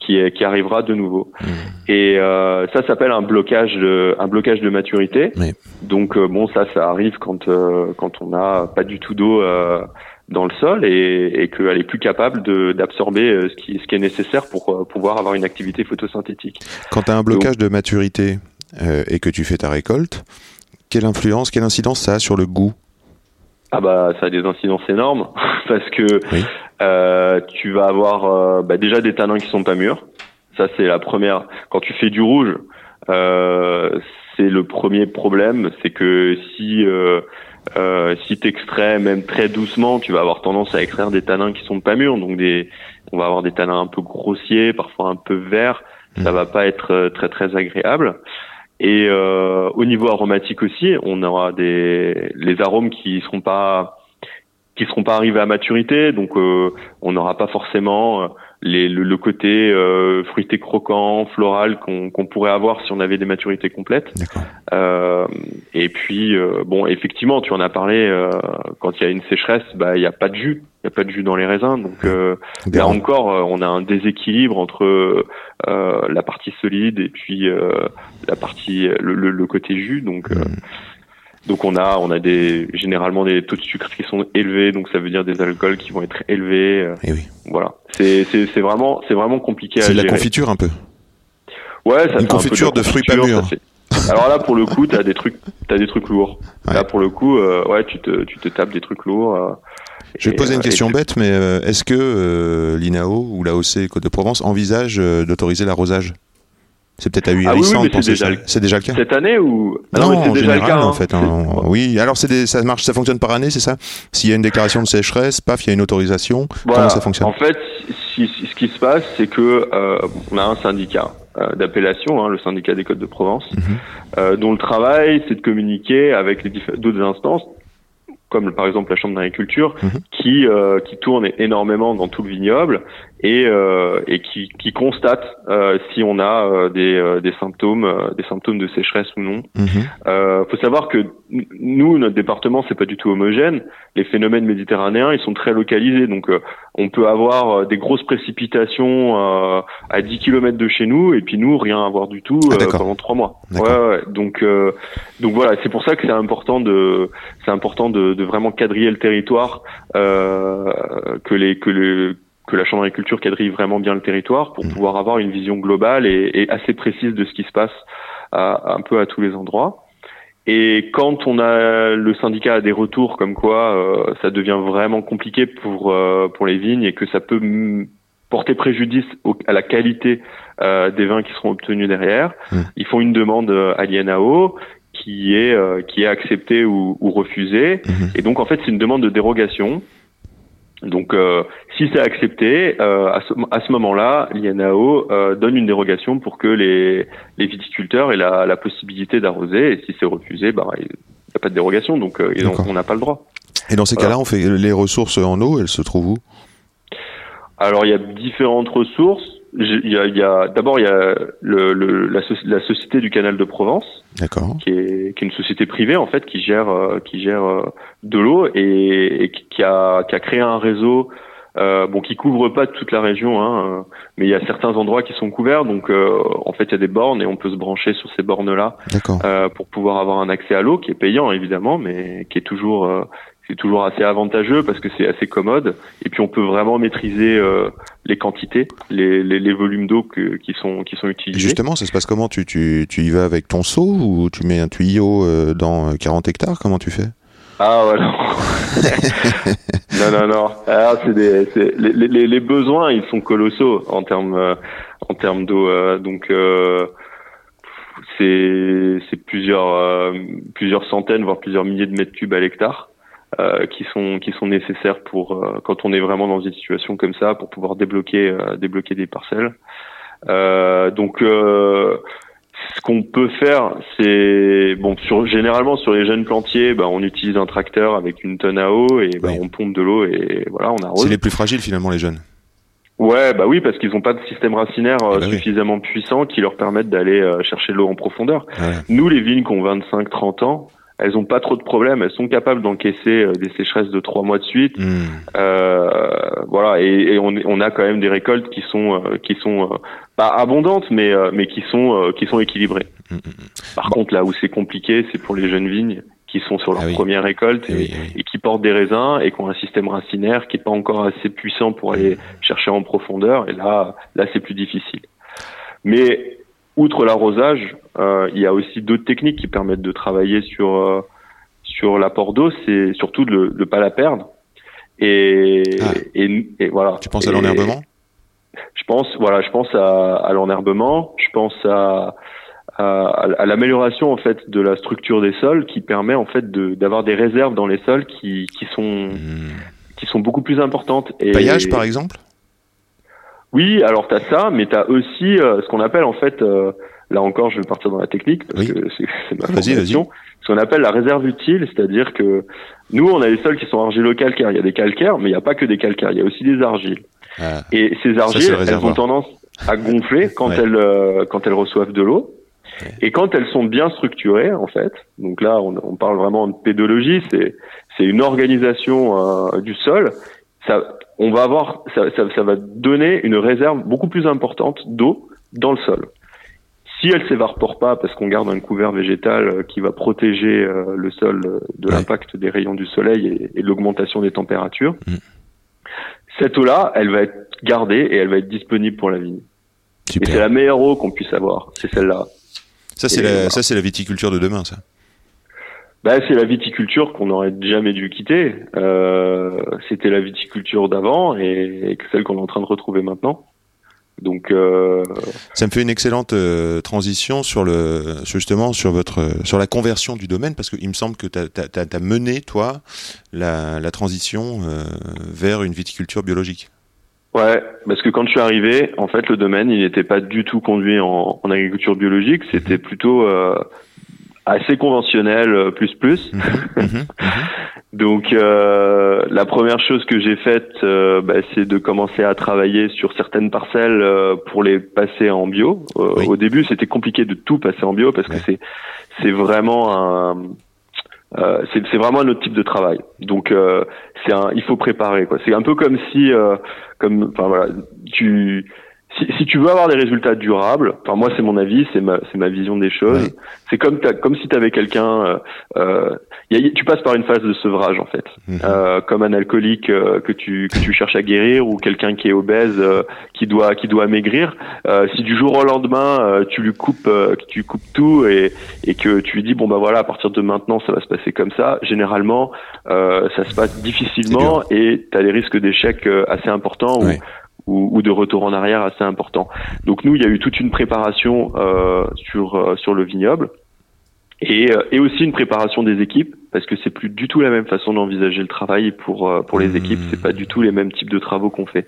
qui, qui arrivera de nouveau. Mhm. Et euh, ça s'appelle un blocage de un blocage de maturité. Oui. Donc euh, bon, ça, ça arrive quand euh, quand on n'a pas du tout d'eau dans le sol et, et qu'elle est plus capable d'absorber ce qui ce qui est nécessaire pour pouvoir avoir une activité photosynthétique. Quand tu as un blocage de maturité et que tu fais ta récolte, quelle influence, quelle incidence ça a sur le goût? Ah bah ça a des incidences énormes parce que Oui. euh, tu vas avoir euh, bah, déjà des tanins qui sont pas mûrs. Ça c'est la première. Quand tu fais du rouge, euh, c'est le premier problème, c'est que si si t'extrais même très doucement, tu vas avoir tendance à extraire des tanins qui sont pas mûrs, donc des on va avoir des tanins un peu grossiers, parfois un peu verts. Ça Mhm. va pas être très très agréable. Et euh, au niveau aromatique aussi, on aura des les arômes qui seront pas qui seront pas arrivés à maturité, donc euh, on n'aura pas forcément euh, les, le, le côté euh, fruité croquant, floral qu'on pourrait avoir si on avait des maturités complètes. Euh, et puis euh, bon, effectivement, tu en as parlé. euh, quand il y a une sécheresse, bah il y a pas de jus, il y a pas de jus dans les raisins, donc euh, Là encore, euh, on a un déséquilibre entre euh, la partie solide et puis euh, la partie le, le- le côté jus. Donc, euh, Mhm. Donc on a on a des généralement des taux de sucre qui sont élevés, donc ça veut dire des alcools qui vont être élevés. euh, Eh oui. voilà, c'est c'est c'est vraiment c'est vraiment compliqué à C'est de la confiture un peu. Ouais, ça Une fait un peu confiture de fruits pas mûrs. Alors là, pour le coup, t'as des trucs, t'as des trucs lourds. Ouais. Là, pour le coup, euh, ouais, tu te, tu te tapes des trucs lourds. euh, Je vais et, te poser une euh, question et tu- bête, mais euh, est-ce que euh, l'INAO ou l'AOC Côte de Provence envisage d'autoriser l'arrosage? C'est peut-être Ah oui, oui, c'est déjà le- déjà le cas. Cette année ou Ah Non, mais en déjà général, le cas. en hein. fait. hein. oui, alors des, ça marche, ça fonctionne par année, c'est ça? S'il y a une déclaration de sécheresse, paf, il y a une autorisation. Voilà. Comment ça fonctionne? En fait, si- si- ce qui se passe, c'est que euh, on a un syndicat euh, d'appellation, hein, le syndicat des Côtes de Provence, Mhm. euh, dont le travail, c'est de communiquer avec d'autres instances, comme par exemple la Chambre d'agriculture, Mhm. qui euh, qui tourne énormément dans tout le vignoble et euh, et qui qui constate euh, si on a euh, des euh, des symptômes euh, des symptômes de sécheresse ou non. Mhm. Euh, faut savoir que nous, notre département, c'est pas du tout homogène. Les phénomènes méditerranéens, ils sont très localisés. Donc, euh, on peut avoir des grosses précipitations euh, à 10 km de chez nous, et puis nous, rien avoir du tout Ah, euh, pendant trois mois. Ouais, ouais. Donc, euh, donc voilà, c'est pour ça que c'est important de, c'est important de, de vraiment quadriller le territoire, euh, que les, que le que la Chambre d'agriculture quadrille vraiment bien le territoire pour Mhm. pouvoir avoir une vision globale et, et assez précise de ce qui se passe à, un peu à tous les endroits. Et quand on a le syndicat a des retours comme quoi euh, ça devient vraiment compliqué pour euh, pour les vignes et que ça peut porter préjudice au- à la qualité euh, des vins qui seront obtenus derrière, Mm. ils font une demande euh, à l'INAO qui est euh, qui est acceptée ou, ou refusée. Mhm. Et donc en fait c'est une demande de dérogation. Donc euh, si c'est accepté, euh, à ce, à ce moment-là, l'INAO euh, donne une dérogation pour que les, les viticulteurs aient la, la possibilité d'arroser. Et si c'est refusé, bah, il n'y a pas de dérogation, donc euh, ils ont- D'accord. on n'a pas le droit. Et dans ces cas-là, on fait les ressources en eau, elles se trouvent où? Alors il y a différentes ressources. Il y a, il y a d'abord il y a le, le- la, soci- la société du canal de Provence. D'accord. qui est, qui est une société privée en fait qui gère euh, qui gère euh, de l'eau et, et qui a qui a créé un réseau euh, bon qui couvre pas toute la région hein, euh, mais il y a certains endroits qui sont couverts. Donc euh, en fait il y a des bornes et on peut se brancher sur ces bornes là euh, pour pouvoir avoir un accès à l'eau qui est payant évidemment mais qui est toujours euh, c'est toujours assez avantageux parce que c'est assez commode. Et puis on peut vraiment maîtriser euh, les quantités les, les, les volumes d'eau qui sont qui sont Et utilisés. justement, ça se passe comment? Tu, tu, tu y vas avec ton seau ou tu mets un tuyau euh, dans euh, 40 hectares? Comment tu fais? Ah voilà. non. Non non. Alors c'est des c'est- les, les, les besoins ils sont colossaux en termes euh, en termes d'eau euh, donc euh, c'est c'est plusieurs euh, plusieurs centaines voire plusieurs milliers de mètres cubes à l'hectare euh, qui sont qui sont nécessaires pour euh, quand on est vraiment dans une situation comme ça pour pouvoir débloquer euh, débloquer des parcelles. Euh, donc euh, ce qu'on peut faire, c'est bon sur généralement sur les jeunes plantiers, bah, on utilise un tracteur avec une tonne à eau et bah, Oui. on pompe de l'eau et voilà, on C'est arrose. les plus fragiles finalement, les jeunes. Ouais, bah oui, parce qu'ils n'ont pas de système racinaire euh, Eh bah oui. suffisamment puissant qui leur permette d'aller euh, chercher de l'eau en profondeur. Nous, les vignes qui ont 25-30 ans, elles ont pas trop de problèmes. Elles sont capables d'encaisser euh, des sécheresses de trois mois de suite. Hmm. Euh, voilà, et, et on, on a quand même des récoltes qui sont euh, qui sont euh, pas abondantes, mais mais qui sont qui sont équilibrées. Mm, mm, Par contre, là où c'est compliqué, c'est pour les jeunes vignes qui sont sur leur Ah oui. première récolte Eh et, oui, eh oui. et qui portent des raisins et qui ont un système racinaire qui est pas encore assez puissant pour aller chercher en profondeur. Et là, là, c'est plus difficile. Mais outre l'arrosage, euh, il y a aussi d'autres techniques qui permettent de travailler sur euh, sur l'apport d'eau. C'est surtout de ne pas la perdre. Et, Ah. et, et voilà. Tu penses à l'enherbement? Je pense, voilà, je pense à, à l'enherbement, je pense à, à, à l'amélioration en fait de la structure des sols qui permet en fait de d'avoir des réserves dans les sols qui, qui sont Hmm. qui sont beaucoup plus importantes. Et Paillage, par exemple? Oui, alors t'as ça, mais t'as aussi euh, ce qu'on appelle en fait, euh, là encore, je vais partir dans la technique parce Oui. que c'est ma Vas-y, formation. Ce qu'on appelle la réserve utile, c'est-à-dire que nous, on a des sols qui sont argilo-calcaires. Il y a des calcaires, mais il n'y a pas que des calcaires. Il y a aussi des argiles. Ah, Et ces argiles, le elles ont tendance à gonfler quand Ouais. elles euh, quand elles reçoivent de l'eau. Ouais. Et quand elles sont bien structurées, en fait, donc là on, on parle vraiment de pédologie, c'est c'est une organisation euh, du sol. Ça, on va avoir, ça, ça, ça va donner une réserve beaucoup plus importante d'eau dans le sol. Si elle s'évapore pas parce qu'on garde un couvert végétal euh, qui va protéger euh, le sol euh, de Ouais. l'impact des rayons du soleil et, et de l'augmentation des températures, Mm. cette eau-là, elle va être gardée et elle va être disponible pour la vigne. Et c'est la meilleure eau qu'on puisse avoir, c'est celle-là. Ça, c'est la, voilà. ça, c'est la viticulture de demain, ça. Bah, c'est la viticulture qu'on n'aurait jamais dû quitter. Euh, C'était la viticulture d'avant et, celle qu'on est en train de retrouver maintenant. Donc, euh, Ça me fait une excellente euh, transition sur le justement sur votre sur la conversion du domaine parce qu'il me semble que tu as, mené toi la, la transition euh, vers une viticulture biologique. Ouais, parce que quand je suis arrivé, en fait, le domaine, il n'était pas du tout conduit en, en agriculture biologique, c'était plutôt euh, assez conventionnel, euh, plus plus. Mhm, mhm, mhm. Donc, euh, la première chose que j'ai faite, euh, bah, c'est de commencer à travailler sur certaines parcelles euh, pour les passer en bio. Euh, Oui. Au début, c'était compliqué de tout passer en bio parce que c'est c'est vraiment un euh, c'est c'est vraiment un autre type de travail. Donc, euh, c'est un, il faut préparer quoi. C'est un peu comme si, euh, comme, enfin voilà, tu si, si tu veux avoir des résultats durables, enfin moi c'est mon avis, c'est ma c'est ma vision des choses. C'est comme t'as- comme si tu avais quelqu'un, euh, euh, y a- tu passes par une phase de sevrage en fait, Mhm. Euh, comme un alcoolique euh, que tu que tu cherches à guérir ou quelqu'un qui est obèse euh, qui doit qui doit maigrir. Euh, si du jour au lendemain euh, tu lui coupes euh, que tu coupes tout et et que tu lui dis bon bah voilà à partir de maintenant ça va se passer comme ça, généralement euh, ça se passe difficilement et tu as des risques d'échec euh, assez importants Ouais. Ou, ou de retour en arrière assez important. Donc nous, il y a eu toute une préparation euh, sur euh, sur le vignoble et, euh, et aussi une préparation des équipes parce que c'est plus du tout la même façon d'envisager le travail pour euh, pour les équipes. C'est pas du tout les mêmes types de travaux qu'on fait.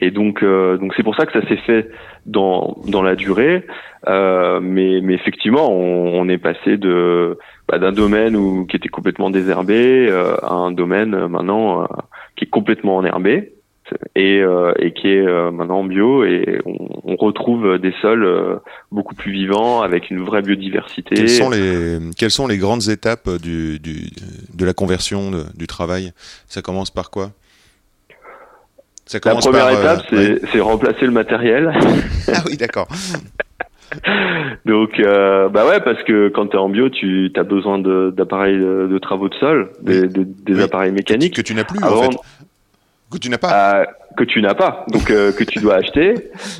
Et donc euh, donc c'est pour ça que ça s'est fait dans dans la durée. Euh, mais mais effectivement, on, on est passé de bah, d'un domaine où qui était complètement désherbé à un domaine maintenant qui est complètement enherbé et, euh, et qui est euh, maintenant bio et on, on retrouve des sols euh, beaucoup plus vivants avec une vraie biodiversité. Quelles sont les quelles sont les grandes étapes du, du de la conversion de- du travail? Ça commence par quoi? Ça La première par, euh, étape, c'est ouais. remplacer le matériel. Ah oui, d'accord. Donc, euh, bah ouais, parce que quand tu es en bio, tu as besoin d'appareils de, de travaux de sol, des, des- des Oui. appareils mécaniques Que tu n'as plus en avant fait. Que tu n'as pas. euh, que tu n'as pas, donc euh, que tu dois acheter.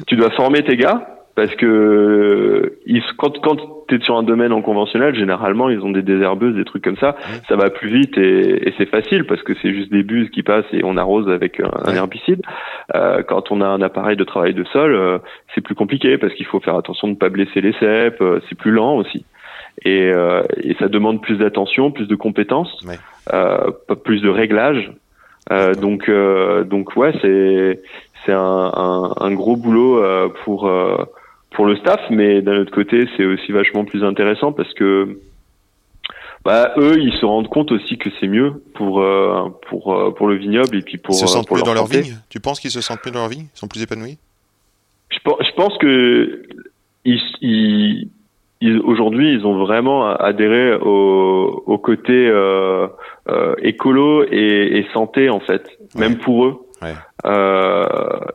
Tu dois former tes gars parce que euh, ils, quand quand tu es sur un domaine en conventionnel, généralement ils ont des désherbeuses, des trucs comme ça. Ça va plus vite et, et c'est facile parce que c'est juste des buses qui passent et on arrose avec un, un Ouais. herbicide. Euh, quand on a un appareil de travail de sol, euh, c'est plus compliqué parce qu'il faut faire attention de ne pas blesser les cèpes. euh, c'est plus lent aussi. Et, euh, et ça demande plus d'attention, plus de compétences, Ouais. euh, plus de réglages. Euh, donc, euh, donc ouais, c'est c'est un, un, un gros boulot euh, pour euh, pour le staff, mais d'un autre côté, c'est aussi vachement plus intéressant parce que bah eux, ils se rendent compte aussi que c'est mieux pour pour pour le vignoble et puis pour Ils se sentent pour mieux dans leur vigne? Tu penses qu'ils se sentent mieux dans leur vigne? Ils sont plus épanouis? Je pense, je pense que ils, ils, ils- aujourd'hui, ils ont vraiment adhéré au, au côté euh, euh, écolo et, et santé en fait, même pour eux. Ouais.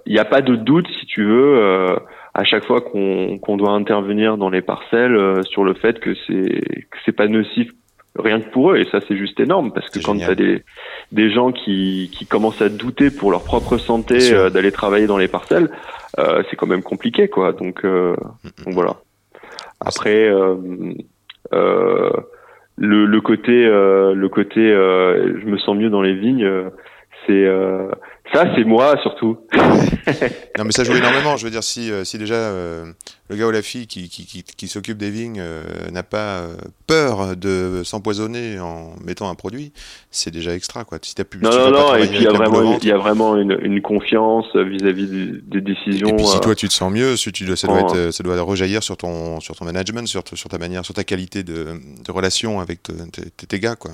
Il n'y a pas de doute, si tu veux, euh, à chaque fois qu'on qu'on doit intervenir dans les parcelles euh, sur le fait que c'est que c'est pas nocif rien que pour eux. Et ça c'est juste énorme parce que quand tu as des des gens qui qui commencent à douter pour leur propre santé euh, d'aller travailler dans les parcelles euh, c'est quand même compliqué quoi. Donc euh, donc voilà après euh, euh, le le côté euh, le côté je me sens mieux dans les vignes c'est ça c'est moi surtout Non, mais ça joue énormément. Je veux dire, si, euh, si déjà euh, le gars ou la fille qui, qui, qui, qui s'occupe des vignes euh, n'a pas euh, peur de s'empoisonner en mettant un produit, c'est déjà extra, quoi. Si t'as plus, non tu non non et puis il y a vraiment il y a vraiment une, une confiance vis-à-vis du- des décisions Et puis si euh, toi tu te sens mieux, si tu ça, doit être, euh, ça doit rejaillir sur ton, sur ton management, sur, sur ta manière, sur ta qualité de, de relation avec te- tes, tes gars, quoi.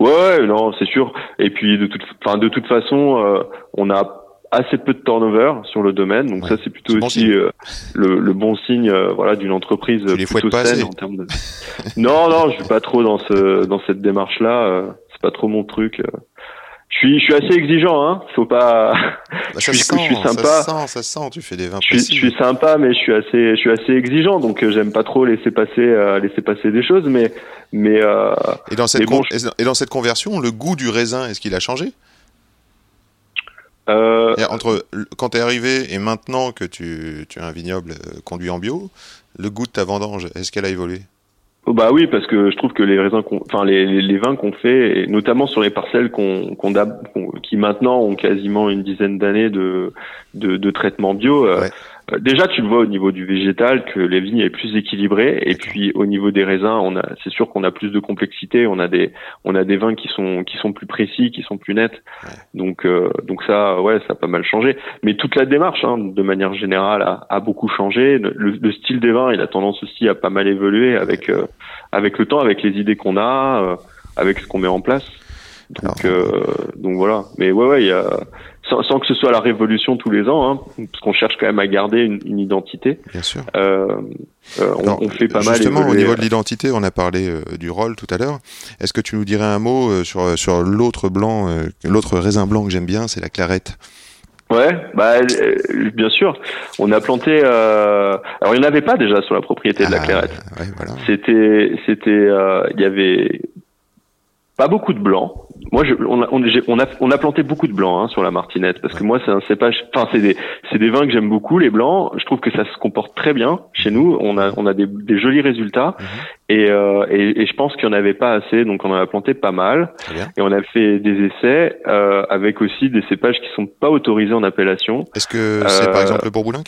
Ouais, ouais, non, c'est sûr. Et puis de toute, enfin de toute façon, euh, on a assez peu de turnover sur le domaine, donc Ouais. ça c'est plutôt bon aussi euh, le, le bon signe, euh, voilà, d'une entreprise Tu plutôt saine en termes de. non, non, je suis pas trop dans ce, dans cette démarche-là. euh, c'est pas trop mon truc. Je suis, je suis assez exigeant, hein. Faut pas. Bah, ça, suis- sent, je suis sympa. ça se sent, ça se sent, tu fais des vins Je suis, je suis sympa, mais je suis assez, je suis assez exigeant, donc euh, j'aime pas trop laisser passer, euh, laisser passer des choses, mais, mais. Euh, Et dans, cette Mais bon, con- et dans cette conversion, le goût du raisin, est-ce qu'il a changé? Euh, Entre quand tu es arrivé et maintenant que tu, tu as un vignoble conduit en bio, le goût de ta vendange, est-ce qu'elle a évolué? Oh, Bah oui, parce que je trouve que les raisins, qu'on- enfin les, vins qu'on fait, et notamment sur les parcelles qu'on, qu'on qui maintenant ont quasiment une dizaine d'années de, de, traitement bio. euh. Euh, déjà, tu le vois au niveau du végétal que les vignes est plus équilibrée, et puis au niveau des raisins, on a, c'est sûr qu'on a plus de complexité. On a des, on a des vins qui sont, qui sont plus précis, qui sont plus nets. Donc, euh, donc ça, ouais, ça a pas mal changé. Mais toute la démarche, hein, de manière générale, a, a beaucoup changé. Le, le style des vins, il a tendance aussi à pas mal évoluer avec euh, avec le temps, avec les idées qu'on a, euh, avec ce qu'on met en place. Donc, euh, donc voilà. Mais ouais, ouais, il y a sans, sans que ce soit la révolution tous les ans, hein, parce qu'on cherche quand même à garder une, une identité. Bien sûr. Euh, euh, on, Alors, on fait pas mal. Justement, au niveau de l'identité, on a parlé euh, du rôle tout à l'heure. Est-ce que tu nous dirais un mot euh, sur, sur l'autre blanc, euh, l'autre raisin blanc que j'aime bien, c'est la clarette? Ouais, bah euh, bien sûr. On a planté. Euh... Alors il n'y en avait pas déjà sur la propriété de la Ah, clarette. ouais, voilà. C'était, c'était, euh, il y avait pas beaucoup de blanc. Moi, je, on, a, on, a, on a planté beaucoup de blanc hein, sur la Martinette parce que moi, c'est un cépage. Enfin, c'est des, c'est des vins que j'aime beaucoup. Les blancs, je trouve que ça se comporte très bien chez nous. On a, on a des, des jolis résultats Mhm. et, euh, et, et je pense qu'il y en avait pas assez, donc on en a planté pas mal. Et on a fait des essais euh, avec aussi des cépages qui sont pas autorisés en appellation. Est-ce que c'est par Euh, exemple le Bourboulinc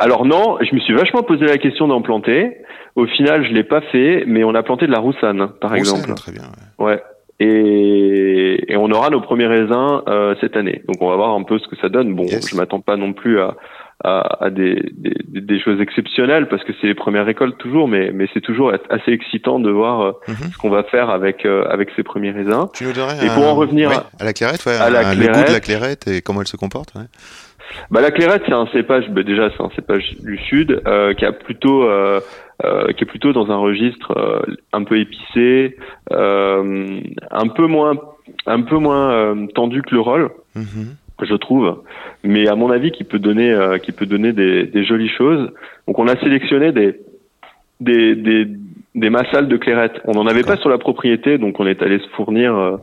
Alors non, je me suis vachement posé la question d'en planter. Au final, je l'ai pas fait, mais on a planté de la roussanne, par exemple. Très bien. ouais. Ouais. Et, et on aura nos premiers raisins euh, cette année. Donc on va voir un peu ce que ça donne. Bon, Yes. je m'attends pas non plus à, à, à des, des, choses exceptionnelles parce que c'est les premières récoltes toujours, mais, mais c'est toujours assez excitant de voir euh, Mhm. ce qu'on va faire avec euh, avec ces premiers raisins. Tu nous Et un- pour en revenir oui, à- la clarette, ouais, à la un- le goût de clairette. la clairette et comment elle se comporte. ouais. Bah, la clairette, c'est un cépage. bah, déjà, c'est un cépage du sud euh, qui a plutôt, euh, euh, qui est plutôt dans un registre euh, un peu épicé, euh, un peu moins, un peu moins euh, tendu que le rôle, Mhm. je trouve. Mais à mon avis, qui peut donner, euh, qui peut donner des, des jolies choses. Donc, on a sélectionné des, des, des, des massales de clairette. On n'en avait pas sur la propriété, donc on est allé se fournir. euh,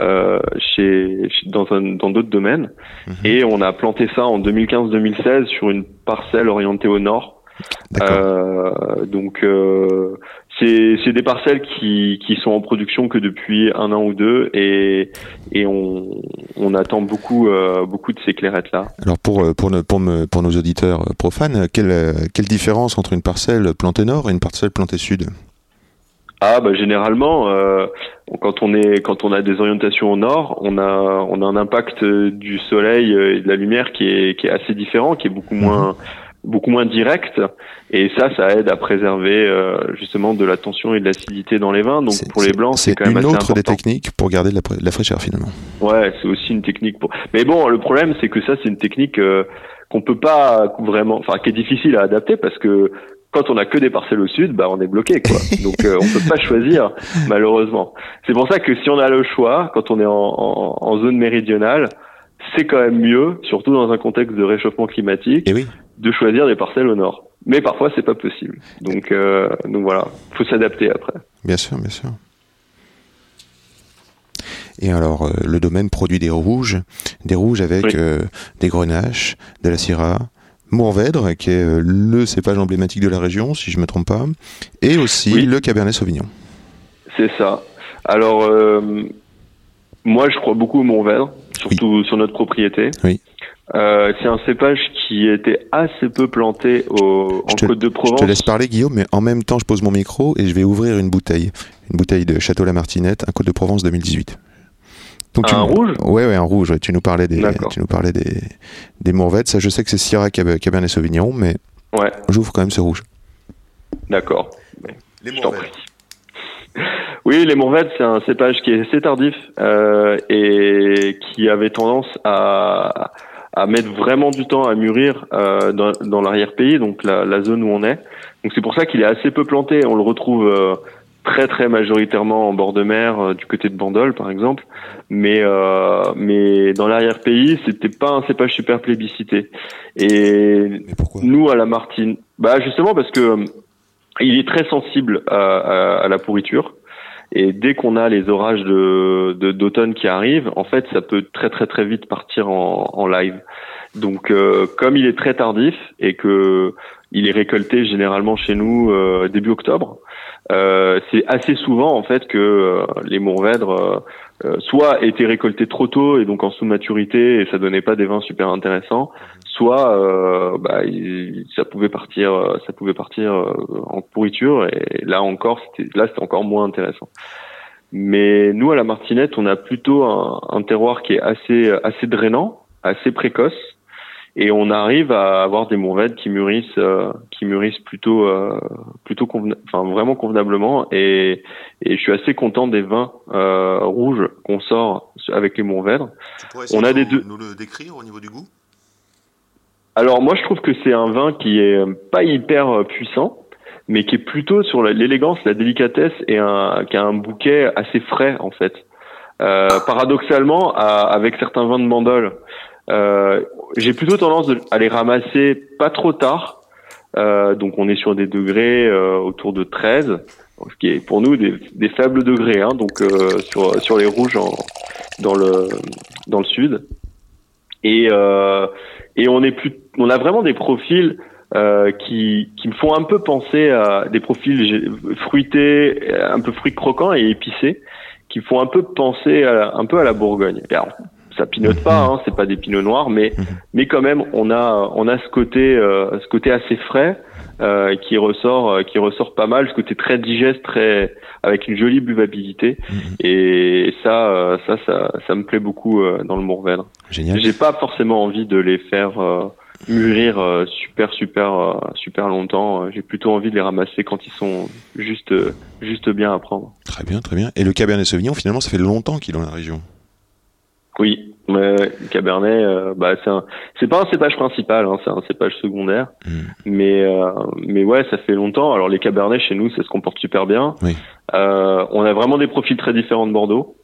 euh, chez, dans un, dans d'autres domaines Mhm. et on a planté ça en 2015-2016 sur une parcelle orientée au nord. Euh, donc euh, c'est des parcelles qui qui sont en production que depuis un an ou deux et et on on attend beaucoup euh, beaucoup de ces clairettes là. Alors pour, pour, nos- pour, me- pour nos auditeurs profanes, quelle, quelle différence entre une parcelle plantée nord et une parcelle plantée sud? Ah bah généralement euh, quand on est quand on a des orientations au nord, on a on a un impact euh, du soleil euh, et de la lumière qui est qui est assez différent, qui est beaucoup moins beaucoup moins direct et ça ça aide à préserver euh, justement de la tension et de l'acidité dans les vins. Donc pour les blancs, c'est quand même une assez autre des techniques pour garder de la, de la fraîcheur finalement. Ouais, c'est aussi une technique pour. Mais bon, le problème c'est que ça c'est une technique euh, qu'on peut pas vraiment, enfin qui est difficile à adapter parce que quand on a que des parcelles au sud, bah on est bloqué quoi. Donc euh, on peut pas choisir malheureusement. C'est pour ça que si on a le choix, quand on est en, en, en zone méridionale, c'est quand même mieux, surtout dans un contexte de réchauffement climatique, Et oui, de choisir des parcelles au nord. Mais parfois c'est pas possible. Donc euh, donc voilà, faut s'adapter après. bien sûr, bien sûr. Et alors, euh, le domaine produit des rouges, des rouges avec Oui. euh, des grenaches, de la syrah, Mourvèdre, qui est euh, le cépage emblématique de la région, si je me trompe pas, et aussi Oui. le cabernet sauvignon. C'est ça. Alors, euh, moi, je crois beaucoup au Mourvèdre, surtout sur notre propriété. Oui. Euh, c'est un cépage qui était assez peu planté au, en Je te- Côte de Je Provence. te laisse parler, Guillaume, mais en même temps, je pose mon micro et je vais ouvrir une bouteille. Une bouteille de Château La Martinette, un Côte de Provence 2018. Donc, Un tu- rouge Ouais, ouais, un rouge. ouais. Tu nous parlais des, tu nous parlais des, des. Ça, je sais que c'est Syrah Cab- Cabernet Sauvignon, mais Ouais, j'ouvre quand même ce rouge. d'accord. Les Je t'en prie. Oui, les Mourvèdres, c'est un cépage qui est assez tardif euh, et qui avait tendance à, à mettre vraiment du temps à mûrir euh, dans, dans l'arrière-pays, donc la, la zone où on est. Donc c'est pour ça qu'il est assez peu planté. On le retrouve euh, très très majoritairement en bord de mer, euh, du côté de Bandol par exemple. Mais euh, mais dans l'arrière-pays, c'était pas un cépage super plébiscité. Et nous, à la Martine, bah justement parce que euh, il est très sensible à, à- à la pourriture. Et dès qu'on a les orages de de- d'automne qui arrivent, en fait, ça peut très très très vite partir en, en live. Donc, euh, comme il est très tardif et que il est récolté généralement chez nous début octobre. Euh, c'est assez souvent en fait que euh, les Mourvèdres euh, euh, soit étaient récoltés trop tôt et donc en sous-maturité et ça donnait pas des vins super intéressants, soit euh, bah, il- ça pouvait partir, ça pouvait partir en pourriture et là encore, c'était là c'était encore moins intéressant. Mais nous à la Martinette, on a plutôt un, un terroir qui est assez assez drainant, assez précoce et on arrive à avoir des mourvèdres qui mûrissent euh, qui mûrissent plutôt euh, plutôt convena- enfin vraiment convenablement et et je suis assez content des vins euh, rouges qu'on sort avec les mourvèdres. Tu pourrais On a des deux- nous le décrire au niveau du goût? Alors moi je trouve que c'est un vin qui est pas hyper puissant mais qui est plutôt sur l'élégance, la délicatesse et un qui a un bouquet assez frais en fait. Euh, paradoxalement à- avec certains vins de Bandol euh, j'ai plutôt tendance à les ramasser pas trop tard. Euh, donc on est sur des degrés euh, autour de 13, ce qui est pour nous des, faibles degrés. Hein, donc euh, sur sur les rouges en, dans le dans le sud. Et euh, et on est plus on a vraiment des profils euh, qui qui me font un peu penser à des profils fruités, un peu fruits croquants et épicés, qui font un peu penser à, un peu à la Bourgogne. Ça pinote pas, hein, c'est pas des pinots noirs, mais mais quand même on a on a ce côté euh, ce côté assez frais euh, qui ressort euh, qui ressort pas mal, ce côté très digeste, très avec une jolie buvabilité et ça euh, ça ça ça me plaît beaucoup euh, dans le Mourvèdre. Génial. J'ai pas forcément envie de les faire euh, mûrir euh, super super euh, super longtemps. J'ai plutôt envie de les ramasser quand ils sont juste juste bien à prendre. Très bien, très bien. Et le Cabernet Sauvignon, finalement, ça fait longtemps qu'il est dans la région. Oui, mais le Cabernet, euh, bah c'est un, c'est pas un cépage principal, hein, c'est un cépage secondaire. Mm. Mais euh, mais ouais, ça fait longtemps. Alors les Cabernets chez nous, ça se comporte super bien. Oui. Euh, on a vraiment des profils très différents de Bordeaux.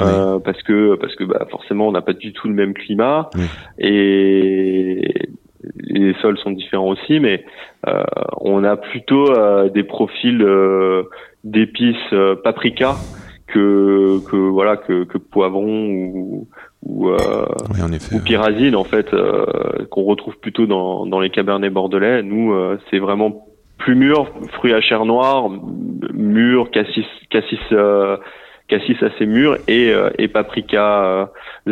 Euh, parce que parce que bah forcément on n'a pas du tout le même climat Oui. et les sols sont différents aussi mais euh, on a plutôt euh, des profils euh, d'épices euh, paprika que que voilà que que poivron ou ou, euh, Oui, en effet. ou pyrazine en fait euh, qu'on retrouve plutôt dans dans les cabernets bordelais. Nous euh, c'est vraiment plus mûr fruits à chair noire mûr cassis cassis euh, cassis assez mûr et euh, et paprika euh,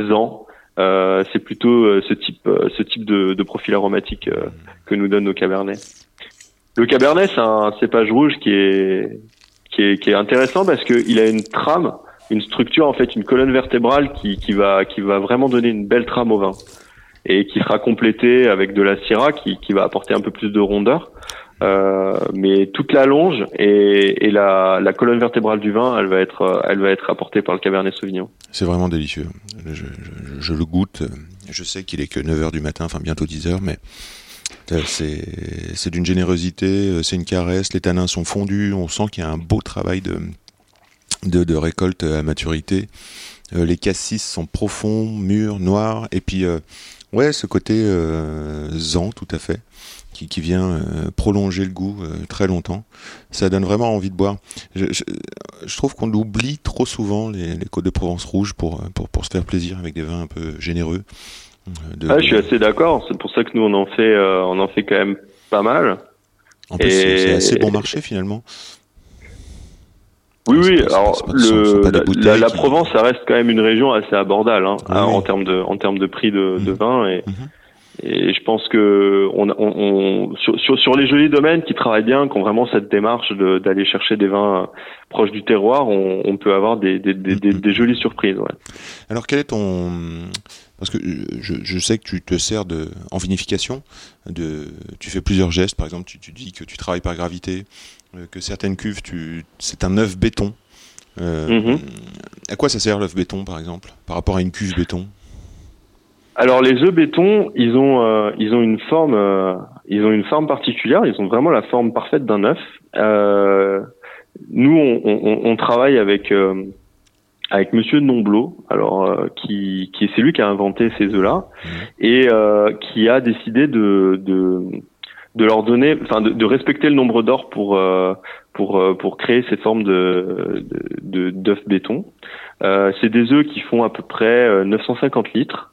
zan. Euh, c'est plutôt euh, ce type euh, ce type de, de profil aromatique euh, que nous donnent nos cabernets. Le cabernet c'est un cépage rouge qui est qui est qui est intéressant parce que il a une trame une structure en fait une colonne vertébrale qui qui va qui va vraiment donner une belle trame au vin et qui sera complétée avec de la syrah qui qui va apporter un peu plus de rondeur euh, mais toute la longe et, et la, la colonne vertébrale du vin, elle va être, elle va être apportée par le Cabernet Sauvignon. C'est vraiment délicieux. Je, je- je- le goûte. Je sais qu'il est que 9h du matin, enfin bientôt 10h, mais c'est c'est d'une générosité, euh, c'est une caresse, les tanins sont fondus, on sent qu'il y a un beau travail de, récolte à maturité. Euh, les cassis sont profonds, mûrs, noirs, et puis euh, ouais, ce côté euh, zan tout à fait, qui, vient euh, prolonger le goût euh, très longtemps. Ça donne vraiment envie de boire. Je, trouve qu'on oublie trop souvent les, côtes de Provence rouges pour se faire plaisir avec des vins un peu généreux. De- Ah, je suis assez d'accord. C'est pour ça que nous on en fait, euh, on en fait quand même pas mal. En plus, et- c'est assez bon marché finalement. Oui, oui. pas- Alors pas- le, la, qui- Provence, ça reste quand même une région assez abordable hein, Oui, hein, oui. en termes de, en termes de prix de, de Mhm. vin et. Mhm. Et je pense que on, on, on- sur, sur, sur les jolis domaines qui travaillent bien, qui ont vraiment cette démarche de- d'aller chercher des vins proches du terroir, on, on peut avoir des, des, des, des, des jolies surprises. Ouais. Alors quel est ton parce que je, je sais que tu te sers de en vinification de tu fais plusieurs gestes par exemple tu, tu dis que tu travailles par gravité euh, que certaines cuves tu c'est un œuf béton Euh, Mhm. à quoi ça sert l'œuf béton par exemple par rapport à une cuve béton? Alors les œufs béton, ils ont euh, ils ont une forme euh, ils ont une forme particulière, ils ont vraiment la forme parfaite d'un œuf. Euh, nous on, on, on travaille avec euh, avec Monsieur Nomblot, alors euh, qui qui c'est lui qui a inventé ces œufs là et euh, qui a décidé de de de leur donner, enfin de, de respecter le nombre d'or pour euh, pour euh, pour créer cette forme de de- de d'œuf béton. Euh, c'est des œufs qui font à peu près euh, 950 litres.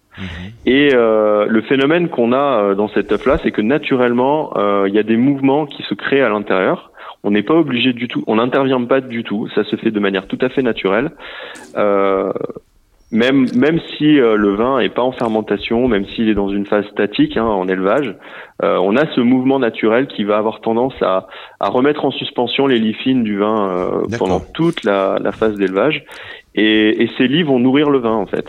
Et euh, le phénomène qu'on a euh, dans cette œuf-là, c'est que naturellement, euh, il y a des mouvements qui se créent à l'intérieur. On n'est pas obligé du tout, on n'intervient pas du tout. Ça se fait de manière tout à fait naturelle. Euh, même même si euh, le vin est pas en fermentation, même s'il est dans une phase statique hein, en élevage, euh, on a ce mouvement naturel qui va avoir tendance à, à remettre en suspension les lits fines du vin euh, pendant toute la, la phase d'élevage, et, et ces lits vont nourrir le vin en fait.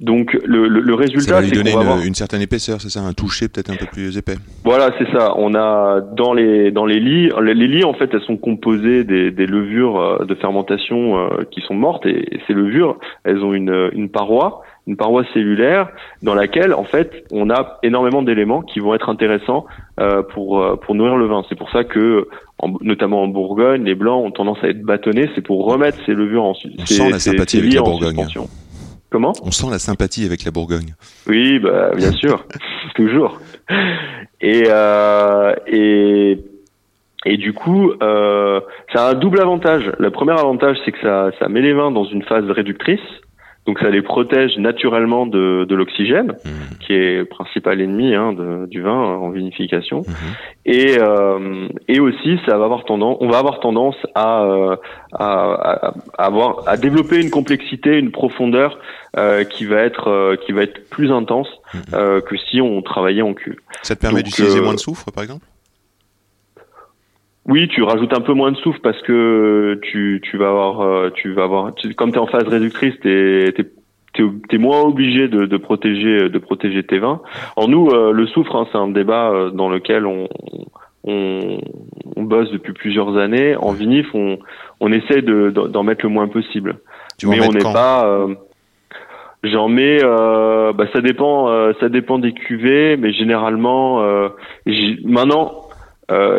Donc le, le, le Ça résultat, va lui donner va une, avoir une certaine épaisseur, c'est ça, un toucher peut-être un peu plus épais. voilà, c'est ça. On a dans les dans les lits, les, les lits en fait, elles sont composées des, des levures euh, de fermentation euh, qui sont mortes et, et ces levures, elles ont une une paroi, une paroi cellulaire dans laquelle en fait on a énormément d'éléments qui vont être intéressants euh, pour pour nourrir le vin. C'est pour ça que en- notamment en Bourgogne, les blancs ont tendance à être bâtonnés. C'est pour remettre ces levures en On ces- sent la sympathie avec la Bourgogne. suspension. Comment On sent la sympathie avec la Bourgogne. oui, bah, bien sûr, toujours. Et, euh, et, et du coup, euh, ça a un double avantage. Le premier avantage, c'est que ça, ça met les vins dans une phase réductrice. Donc ça les protège naturellement de, de l'oxygène, Mhm. qui est le principal ennemi hein, de- du vin en vinification. Mhm. Et, euh, et aussi, ça va avoir tendance, on va avoir tendance à, euh, à, à- à avoir, à développer une complexité, une profondeur euh, qui va être, euh, qui va être plus intense euh, que si on travaillait en cul. Ça te permet d'utiliser moins de soufre, par exemple? Oui, tu rajoutes un peu moins de souffle parce que tu, tu vas avoir, euh, tu vas avoir, tu- comme tu es en phase réductrice, t'es t'es t'es t'es moins obligé de, de protéger de protéger tes vins. En nous, euh, le soufre, hein, c'est un débat euh, dans lequel on, on on bosse depuis plusieurs années. En vinif, on on essaie de d'en mettre le moins possible. Tu mais on n'est pas. euh, J'en mets, euh, bah ça dépend, euh, ça dépend des cuvées, mais généralement, euh, maintenant,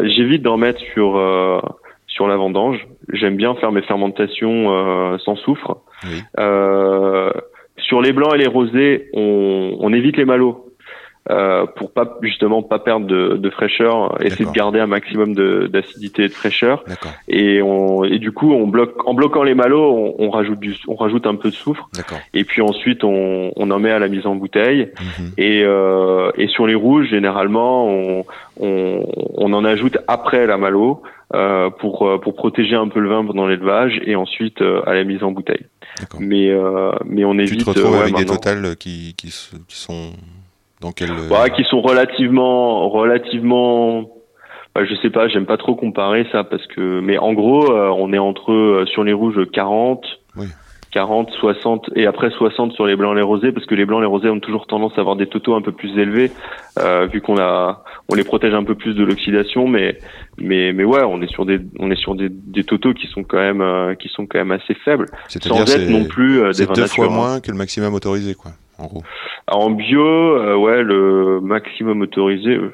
j'évite d'en mettre sur euh, sur la vendange. J'aime bien faire mes fermentations euh, sans soufre. Oui. Euh, sur les blancs et les rosés, on, on évite les malots. Euh, pour pas justement pas perdre de, de fraîcheur, essayer de garder un maximum d'acidité et de fraîcheur. Et on et du coup on bloque en bloquant les malots on, on rajoute du on rajoute un peu de soufre. Et puis ensuite on, on en met à la mise en bouteille. Mhm. et euh, et sur les rouges généralement on on, on en ajoute après la malo euh, pour euh, pour protéger un peu le vin pendant l'élevage et ensuite euh, à la mise en bouteille. Mais euh, mais on Tu évite te retrouves euh, ouais, avec des maintenant. totales qui, qui, se- qui sont dans quel... euh, Ouais, qui sont relativement relativement bah, je sais pas j'aime pas trop comparer ça parce que mais en gros euh, on est entre euh, sur les rouges 40 Oui. 40 60 et après 60 sur les blancs et les rosés parce que les blancs et les rosés ont toujours tendance à avoir des totaux un peu plus élevés euh, vu qu'on a on les protège un peu plus de l'oxydation mais mais mais ouais on est sur des on est sur des, des totaux qui sont quand même euh, qui sont quand même assez faibles. Sans être non plus euh, des deux fois moins que le maximum autorisé, quoi, en gros. en bio euh, ouais le maximum autorisé euh,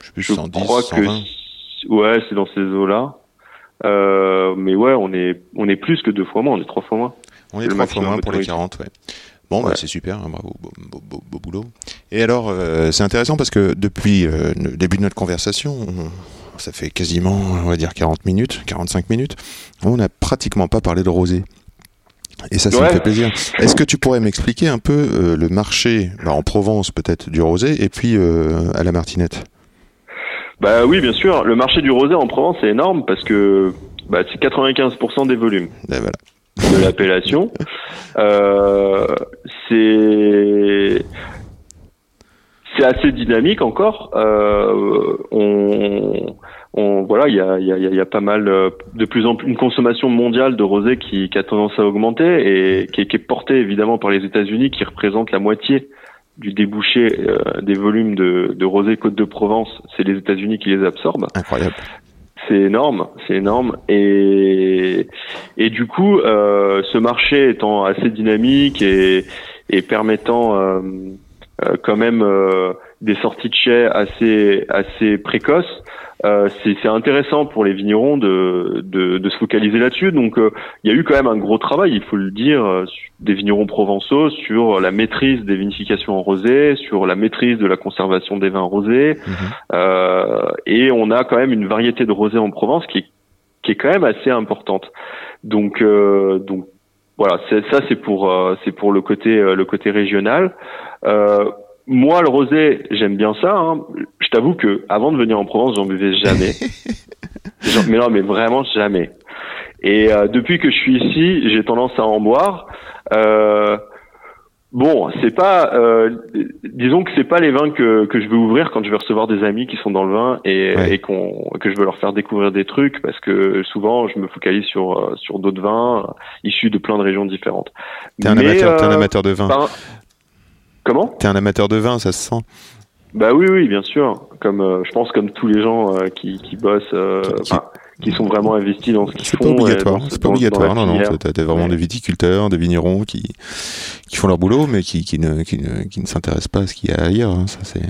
Je sais plus, je 110, crois 120. que ouais, c'est dans ces eaux-là. Euh, mais ouais, on est on est plus que deux fois moins, on est trois fois moins. On est trois fois moins pour les autorisé. 40, ouais. Bon, bah, c'est super, hein, bravo, beau, beau- beau- beau boulot. Et alors, euh, c'est intéressant parce que depuis le début de notre conversation, on- ça fait quasiment, on va dire, 40 minutes, 45 minutes, on n'a pratiquement pas parlé de rosé. Et ça, ça me fait plaisir. Est-ce que tu pourrais m'expliquer un peu euh, le marché, bah, en Provence peut-être, du rosé, et puis euh, à la Martinette? Bah oui, bien sûr. Le marché du rosé en Provence est énorme parce que bah, c'est 95% des volumes Ben voilà. de l'appellation. Euh, c'est c'est assez dynamique encore. Euh, on, on voilà, il y a, il y, a, il y a pas mal euh, de plus en plus une consommation mondiale de rosé qui, qui a tendance à augmenter et qui est, qui est portée évidemment par les États-Unis qui représentent la moitié du débouché euh, des volumes de, de rosé Côte de Provence. C'est les États-Unis qui les absorbent. Incroyable. C'est énorme, c'est énorme. Et, et du coup, euh, ce marché étant assez dynamique et, et permettant euh, euh, quand même euh, des sorties de chais assez, assez précoces, euh, c'est c'est intéressant pour les vignerons de, de, de se focaliser là-dessus. Donc, euh, il y a eu quand même un gros travail, il faut le dire, euh, des vignerons provençaux sur la maîtrise des vinifications en rosé, sur la maîtrise de la conservation des vins rosés, euh, et on a quand même une variété de rosés en Provence qui est, qui est quand même assez importante. Donc, euh, donc voilà, ça c'est pour euh, c'est pour le côté euh, le côté régional. Euh, moi, le rosé, j'aime bien ça. hein. Je t'avoue que avant de venir en Provence, j'en buvais jamais. Genre, mais non, mais vraiment jamais. Et euh, depuis que je suis ici, j'ai tendance à en boire. Euh, bon, c'est pas, euh, disons que c'est pas les vins que que je veux ouvrir quand je vais recevoir des amis qui sont dans le vin et, Ouais. et qu'on que je veux leur faire découvrir des trucs parce que souvent je me focalise sur euh, sur d'autres vins issus de plein de régions différentes. T'es un, un euh, amateur de vin. par- Comment T'es un amateur de vin, ça se sent. Bah oui, oui, bien sûr. Comme euh, je pense comme tous les gens euh, qui qui bossent, euh, Qui- enfin, qui sont vraiment investis dans ce qu'ils C'est font. pas et obligatoire. C'est pas obligatoire. Non, non. T'as vraiment Ouais. des viticulteurs, des vignerons qui qui font leur boulot, mais qui qui ne qui ne, qui ne s'intéressent pas à ce qu'il y a ailleurs. hein. Ça c'est.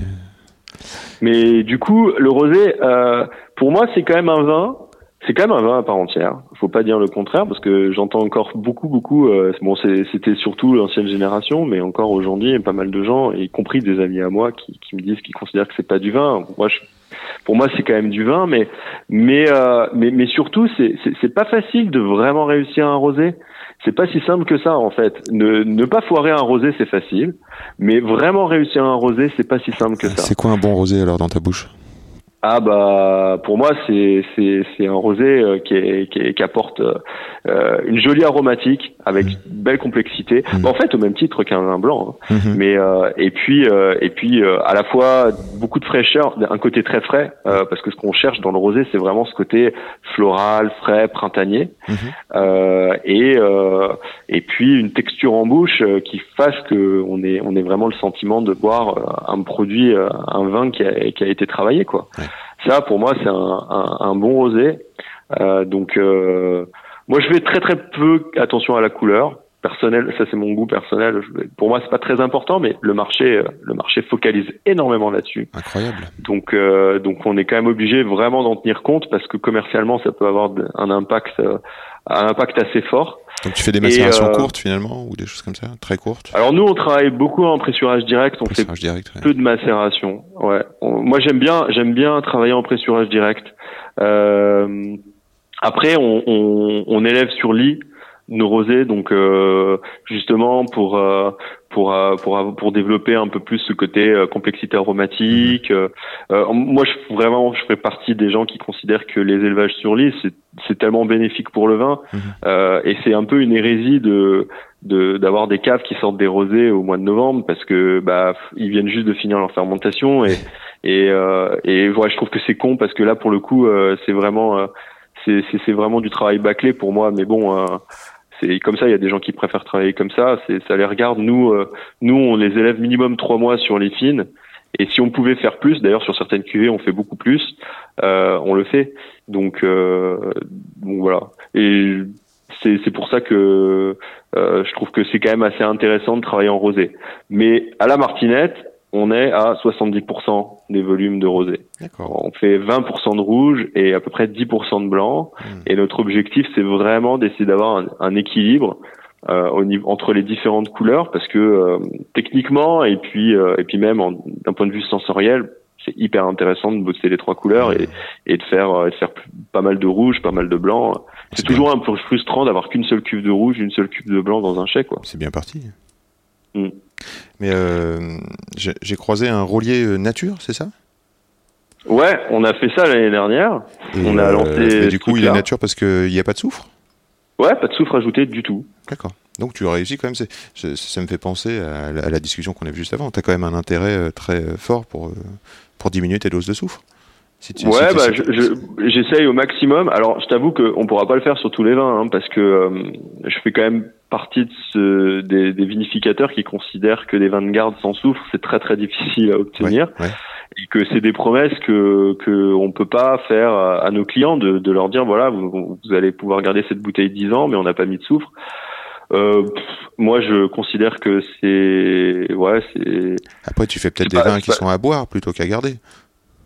Mais du coup, le rosé, euh, pour moi, c'est quand même un vin. C'est quand même un vin à part entière. Faut pas dire le contraire parce que j'entends encore beaucoup, beaucoup. euh, bon, c'était surtout l'ancienne génération, mais encore aujourd'hui, il y a pas mal de gens, y compris des amis à moi, qui, qui me disent qu'ils considèrent que c'est pas du vin. Moi, je, pour moi, c'est quand même du vin, mais mais euh, mais, mais surtout, c'est pas facile de vraiment réussir un rosé. C'est pas si simple que ça en fait. Ne, ne pas foirer un rosé, c'est facile, mais vraiment réussir un rosé, c'est pas si simple que ça. C'est quoi un bon rosé alors dans ta bouche? Ah bah pour moi c'est c'est c'est un rosé euh, qui est, qui, est- qui apporte euh, une jolie aromatique avec Mm. une belle complexité. Mm. Bah, en fait au même titre qu'un vin blanc. hein. Mhm. Mais euh, et puis euh, et puis euh, à la fois beaucoup de fraîcheur, un côté très frais euh, parce que ce qu'on cherche dans le rosé c'est vraiment ce côté floral, frais, printanier euh, et euh, et puis une texture en bouche euh, qui fasse que on est on est vraiment le sentiment de boire euh, un produit euh, un vin qui a qui a été travaillé quoi. Ouais. Ça pour moi c'est un, un, un bon rosé. Euh, donc euh, moi je fais très très peu attention à la couleur personnel, ça c'est mon goût personnel. Je- Pour moi, c'est pas très important, mais le marché, le marché focalise énormément là-dessus. Incroyable. Donc, euh, donc on est quand même obligé vraiment d'en tenir compte parce que commercialement, ça peut avoir un impact, euh, un impact assez fort. Donc tu fais des macérations euh, courtes finalement ou des choses comme ça, très courtes. Alors nous, on travaille beaucoup en pressurage direct. On fait Pressurage direct. ouais. peu de macération. Ouais. On- moi j'aime bien, j'aime bien travailler en pressurage direct. Euh, après, on, on, on élève sur lit nos rosés, donc euh, justement pour euh, pour euh, pour av- pour développer un peu plus ce côté euh, complexité aromatique. Euh, euh, moi, je vraiment, je fais partie des gens qui considèrent que les élevages sur lit, c'est c'est tellement bénéfique pour le vin, Mhm. euh, et c'est un peu une hérésie de de d'avoir des caves qui sortent des rosés au mois de novembre parce que bah ils viennent juste de finir leur fermentation et et euh, et ouais, je trouve que c'est con parce que là pour le coup euh, c'est vraiment euh, c'est c'est c'est vraiment du travail bâclé pour moi mais bon euh, c'est comme ça il y a des gens qui préfèrent travailler comme ça. C'est ça les regarde. Nous euh, nous on les élève minimum trois mois sur les fines. Et si on pouvait faire plus d'ailleurs sur certaines cuvées on fait beaucoup plus euh, on le fait. Donc euh, donc voilà. Et c'est pour ça que euh, je trouve que c'est quand même assez intéressant de travailler en rosé. Mais à la Martinette, on est à 70% des volumes de rosé. On fait 20% de rouge et à peu près 10% de blanc. Hmm. Et notre objectif, c'est vraiment d'essayer d'avoir un, un équilibre euh, au niveau, entre les différentes couleurs, parce que euh, techniquement et puis euh, et puis même d'un point de vue sensoriel, c'est hyper intéressant de bosser les trois couleurs et, et de faire euh, et de faire pas mal de rouge, pas mal de blanc. C'est toujours un peu frustrant d'avoir qu'une seule cuve de rouge, une seule cuve de blanc dans un chèque, quoi. C'est bien parti. Mm. Mais euh, j'ai croisé un roulier euh, nature, c'est ça? Ouais, on a fait ça l'année dernière. Et, On a lancé mais ce du coup, il est nature parce qu'il n'y a pas de soufre? Ouais, pas de soufre ajouté du tout. D'accord. Donc tu as réussi quand même. je- ça me fait penser à la, à la discussion qu'on a vue juste avant. Tu as quand même un intérêt euh, très euh, fort pour, euh, pour diminuer tes doses de soufre. Si tu- Ouais, si bah, si je- je- j'essaye au maximum. Alors, je t'avoue qu'on pourra pas le faire sur tous les vins, hein, parce que euh, je fais quand même partie de ce, des, des vinificateurs qui considèrent que des vins de garde sans soufre, c'est très très difficile à obtenir, ouais. et que c'est des promesses que que on peut pas faire à, nos clients de, de leur dire voilà, vous, vous allez pouvoir garder cette bouteille 10 ans, mais on n'a pas mis de soufre. Euh, pff, moi, je considère que c'est ouais, c'est Après, tu fais peut-être des pas- vins qui pas- sont à boire plutôt qu'à garder.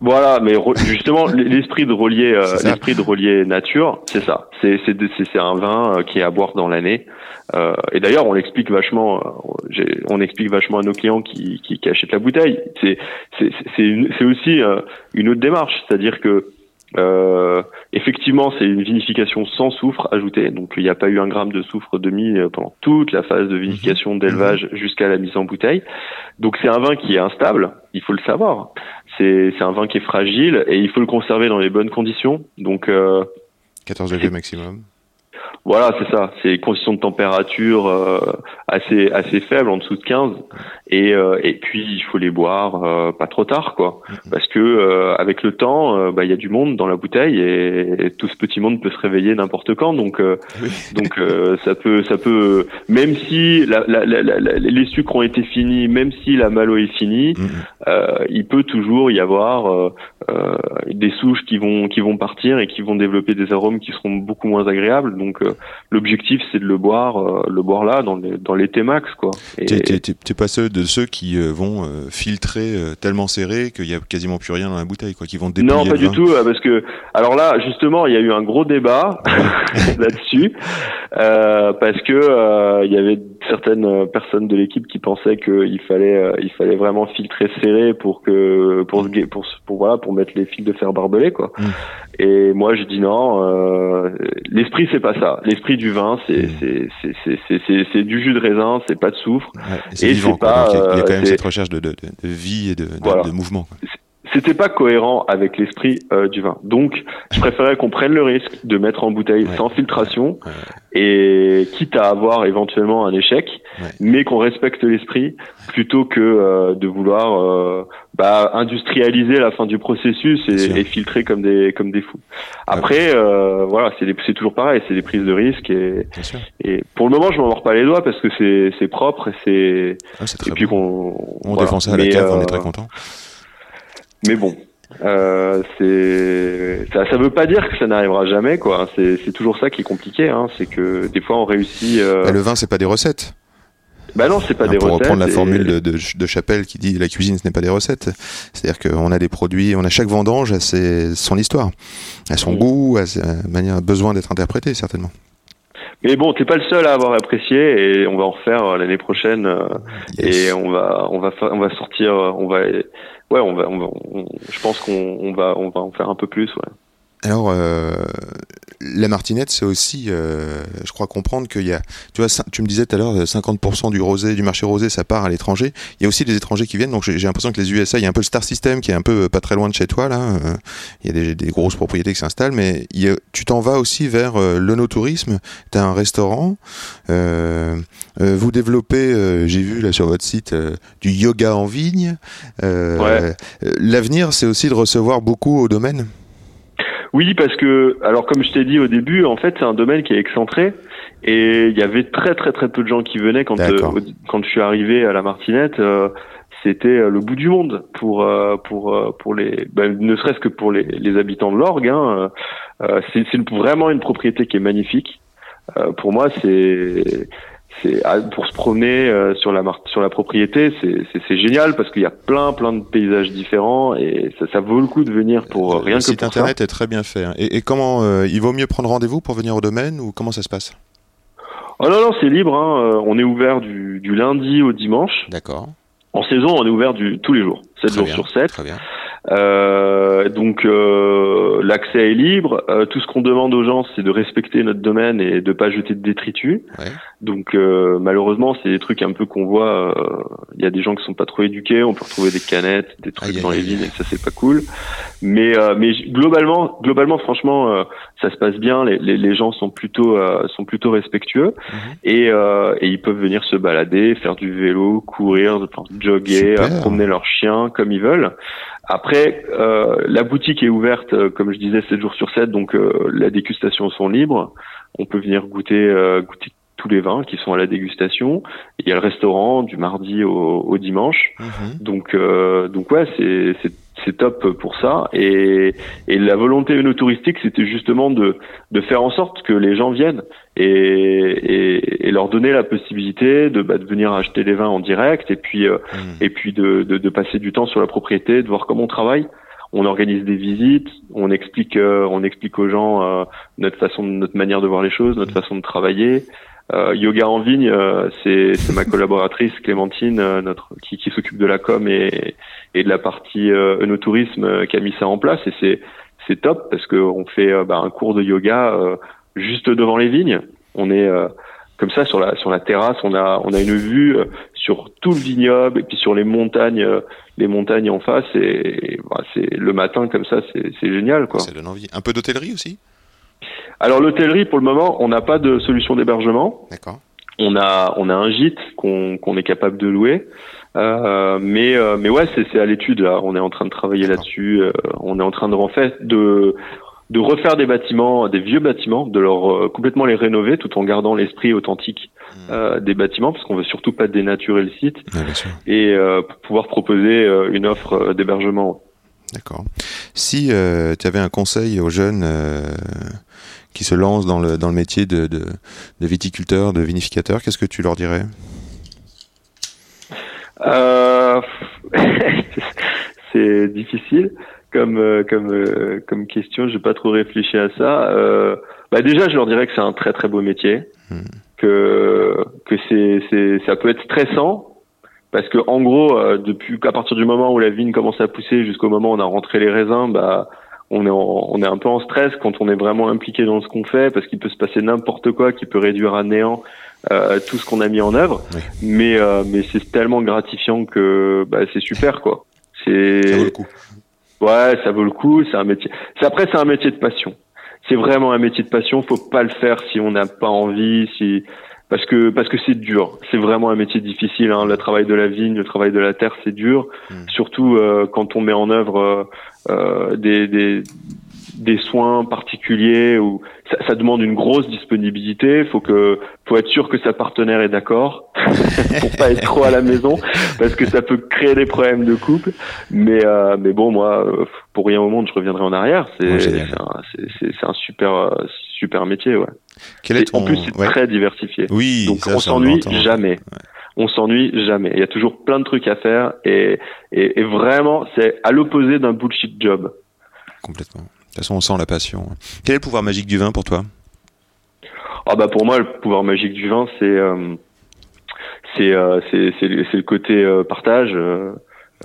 Voilà, mais justement, l'esprit de relier, euh, l'esprit de relier nature, c'est ça. C'est c'est un vin euh, qui est à boire dans l'année. Euh, et d'ailleurs, on l'explique vachement. euh, on explique vachement à nos clients qui qui, qui achètent la bouteille. C'est c'est c'est aussi euh, une autre démarche, c'est-à-dire que Euh, effectivement, c'est une vinification sans soufre ajouté, donc il n'y a pas eu un gramme de soufre de mis euh, pendant toute la phase de vinification, d'élevage jusqu'à la mise en bouteille. Donc c'est un vin qui est instable, il faut le savoir. C'est c'est un vin qui est fragile et il faut le conserver dans les bonnes conditions. Donc euh, 14 degrés maximum. Voilà, c'est ça. C'est conditions de température euh, assez assez faibles, en dessous de 15. Et euh, et puis il faut les boire euh, pas trop tard, quoi. Parce que euh, avec le temps, euh, bah, il y a du monde dans la bouteille et, et tout ce petit monde peut se réveiller n'importe quand. Donc euh, Oui. donc euh, ça peut ça peut même si la, la, la, les sucres ont été finis, même si la malo est finie, Mhm. euh, il peut toujours y avoir euh, euh, des souches qui vont qui vont partir et qui vont développer des arômes qui seront beaucoup moins agréables. Donc euh, l'objectif c'est de le boire euh, le boire là dans les dans l'été max quoi. T'es- pas ceux de ceux qui euh, vont euh, filtrer euh, tellement serré qu'il y a quasiment plus rien dans la bouteille, quoi, qui vont dépouiller non, pas du tout, parce que alors là, justement, il y a eu un gros débat là-dessus, euh, parce que euh, il y avait certaines personnes de l'équipe qui pensaient qu'il fallait, euh, il fallait vraiment filtrer serré pour que, pour, se- pour voilà, pour mettre les fils de fer barbelés, quoi. Mm. Et moi, je dis non. euh, L'esprit, c'est pas ça. L'esprit du vin, c'est, Mm. c'est, c'est, du jus de raisin, c'est pas de soufre. Ouais, et c'est vivant, quoi. Donc, il y a- quand même cette recherche de, de, de- de vie et de, de, Voilà. de mouvement. quoi. C'était pas cohérent avec l'esprit euh, du vin. Donc, je préférais qu'on prenne le risque de mettre en bouteille Ouais. sans filtration Ouais. et quitte à avoir éventuellement un échec, Ouais. mais qu'on respecte l'esprit plutôt que euh, de vouloir euh, bah, industrialiser la fin du processus et, et filtrer comme des comme des fous. Après, euh, voilà, c'est c'est toujours pareil, c'est des prises de risque et, et pour le moment, je m'en mords pas les doigts parce que c'est c'est propre et c'est Ah, c'est et puis bon. qu'on On voilà. défend ça à la cave, on euh, est très content. Mais bon, euh, c'est ça, ça veut pas dire que ça n'arrivera jamais, quoi. C'est toujours ça qui est compliqué, hein. C'est que des fois on réussit. Euh... Bah, le vin, c'est pas des recettes. Bah non, c'est pas Hein, des pour recettes. reprendre la formule de, de, de Chapelle qui dit la cuisine ce n'est pas des recettes. C'est-à-dire qu'on a des produits, on a chaque vendange a ses, son histoire, a son goût, a sa manière, besoin d'être interprété certainement. Mais bon, t'es pas le seul à avoir apprécié et on va en refaire euh, l'année prochaine euh, Yes. et on va on va on va sortir, euh, on va ouais, on va on va on- je pense qu'on on va on va en faire un peu plus, ouais. Alors, euh, la martinette, c'est aussi, euh, je crois comprendre qu'il y a, tu vois, tu me disais tout à l'heure, euh, 50% du rosé, du marché rosé, ça part à l'étranger. Il y a aussi des étrangers qui viennent, donc j'ai l'impression que les USA, il y a un peu le Star System qui est un peu euh, pas très loin de chez toi là. euh, Il y a des, des grosses propriétés qui s'installent, mais il y a- tu t'en vas aussi vers euh, l'onotourisme. Tu as un restaurant. euh, euh, vous développez, euh, j'ai vu là sur votre site, euh, du yoga en vigne. Euh, Ouais. euh, L'avenir, c'est aussi de recevoir beaucoup au domaine. Oui, parce que, alors comme je t'ai dit au début, en fait, c'est un domaine qui est excentré et il y avait très très très peu de gens qui venaient quand euh, quand je suis arrivé à la Martinette. euh, c'était euh, le bout du monde pour euh, pour pour les ben, ne serait-ce que pour les, les habitants de l'Orgue. Hein, c'est vraiment une propriété qui est magnifique. Pour moi, c'est c'est ah, pour se promener euh, sur la sur la propriété, c'est génial parce qu'il y a plein plein de paysages différents et ça, ça vaut le coup de venir pour euh, rien le que site pour ça. internet est très bien fait. hein. Et, et comment euh, il vaut mieux prendre rendez-vous pour venir au domaine ou comment ça se passe? Oh non, non, c'est libre. Hein. Euh, On est ouvert du, du lundi au dimanche. D'accord. En saison, on est ouvert du, tous les jours, 7 Très jours bien, sur 7. Très bien. Euh, donc euh, l'accès est libre. Euh, tout ce qu'on demande aux gens, c'est de respecter notre domaine et de pas jeter de détritus. Ouais. Donc euh, malheureusement, c'est des trucs un peu qu'on voit. euh, Il y a des gens qui sont pas trop éduqués. On peut retrouver des canettes, des trucs dans les vignes, et ça c'est pas cool. Mais euh, mais globalement, globalement, franchement, euh, ça se passe bien. Les, les, les gens sont plutôt euh, sont plutôt respectueux Mhm. et euh, et ils peuvent venir se balader, faire du vélo, courir, enfin, jogger, promener leurs chiens comme ils veulent. Après, euh, la boutique est ouverte, euh, comme je disais, 7 jours sur 7, donc euh, la dégustation sont libres. On peut venir goûter, euh, goûter tous les vins qui sont à la dégustation. Il y a le restaurant du mardi au, au dimanche. Mhm. Donc, euh, donc ouais, c'est c'est c'est top pour ça. Et et la volonté touristique, c'était justement de de faire en sorte que les gens viennent et et, et leur donner la possibilité de bah, de venir acheter les vins en direct et puis euh, Mhm. et puis de, de de passer du temps sur la propriété, de voir comment on travaille. On organise des visites, on explique euh, on explique aux gens euh, notre façon notre manière de voir les choses, notre façon de travailler. Euh, yoga en vigne, euh, c'est ma collaboratrice Clémentine, euh, notre qui, qui s'occupe de la com et, et de la partie euh, œnotourisme euh, qui a mis ça en place et c'est c'est top parce que on fait euh, bah, un cours de yoga juste devant les vignes. On est comme ça sur la sur la terrasse, on a on a une vue sur tout le vignoble et puis sur les montagnes les montagnes en face et, bah, c'est le matin comme ça c'est c'est génial quoi. Ça donne envie. Un peu d'hôtellerie aussi? Alors l'hôtellerie pour le moment, on n'a pas de solution d'hébergement. D'accord. On a on a un gîte qu'on qu'on est capable de louer. Euh, mais euh, mais ouais c'est à l'étude là. On est en train de travailler là-dessus. Euh, on est en train de refaire de de refaire des bâtiments, des vieux bâtiments, de leur euh, complètement les rénover tout en gardant l'esprit authentique euh, des bâtiments parce qu'on veut surtout pas dénaturer le site Ouais, et euh, pour pouvoir proposer une offre d'hébergement. D'accord. Si euh, tu avais un conseil aux jeunes euh, qui se lancent dans le, dans le métier de, de, de viticulteur, de vinificateur, qu'est-ce que tu leur dirais? Euh, c'est difficile comme comme comme question. J'ai pas trop réfléchi à ça. Bah déjà, je leur dirais que c'est un très très beau métier, Hmm. que que c'est ça peut être stressant parce que en gros, euh, depuis qu'à partir du moment où la vigne commence à pousser jusqu'au moment où on a rentré les raisins, bah on est en- on est un peu en stress quand on est vraiment impliqué dans ce qu'on fait parce qu'il peut se passer n'importe quoi qui peut réduire à néant euh, tout ce qu'on a mis en œuvre. Oui. Mais euh, mais c'est tellement gratifiant que bah, c'est super quoi. C'est Ça vaut le coup. ouais, ça vaut le coup. C'est un métier. C'est après c'est un métier de passion. C'est vraiment un métier de passion. Faut pas le faire si on n'a pas envie, si parce que parce que c'est dur. C'est vraiment un métier difficile. Hein. Le travail de la vigne, le travail de la terre, c'est dur. Mm. Surtout euh, quand on met en œuvre euh, euh, des, des des soins particuliers ou ça, ça demande une grosse disponibilité. Faut que faut être sûr que sa partenaire est d'accord pour pas être trop à la maison parce que ça peut créer des problèmes de couple. Mais euh, mais bon moi euh, pour rien au monde je reviendrai en arrière. C'est génial. un, un super euh, super métier ouais. Quel est Et en ton... plus c'est ouais. très diversifié. Oui, Donc ça, on s'ennuie jamais. On s'ennuie jamais. Il y a toujours plein de trucs à faire et, et, et vraiment c'est à l'opposé d'un bullshit job. Complètement. De toute façon, on sent la passion. Quel est le pouvoir magique du vin pour toi? Ah bah pour moi le pouvoir magique du vin c'est euh, c'est euh, c'est le côté euh, partage.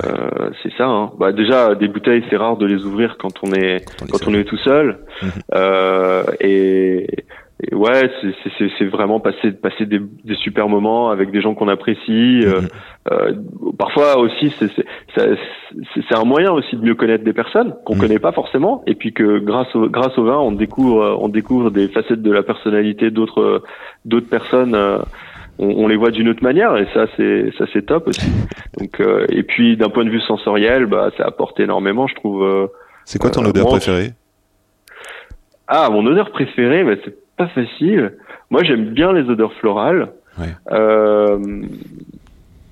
Euh, euh, c'est ça. Hein. Bah déjà des bouteilles c'est rare de les ouvrir quand on est quand on est quand seul on est tout seul. Mhm. Euh, et, et ouais, c'est- c'est- c'est c'est vraiment passer passer des, des super moments avec des gens qu'on apprécie. Euh, Mhm. euh, parfois aussi, c'est c'est- ça- c'est- c'est un moyen aussi de mieux connaître des personnes qu'on Mhm. connaît pas forcément, et puis que grâce au grâce au vin, on découvre euh, on découvre des facettes de la personnalité d'autres d'autres personnes. On, on les voit d'une autre manière et ça c'est ça c'est top aussi. Donc euh, et puis d'un point de vue sensoriel, bah ça apporte énormément, je trouve. euh, C'est quoi ton Euh, odeur moi, préférée? Ah, mon odeur préférée, bah, c'est pas facile. Moi, j'aime bien les odeurs florales. Ouais. Euh,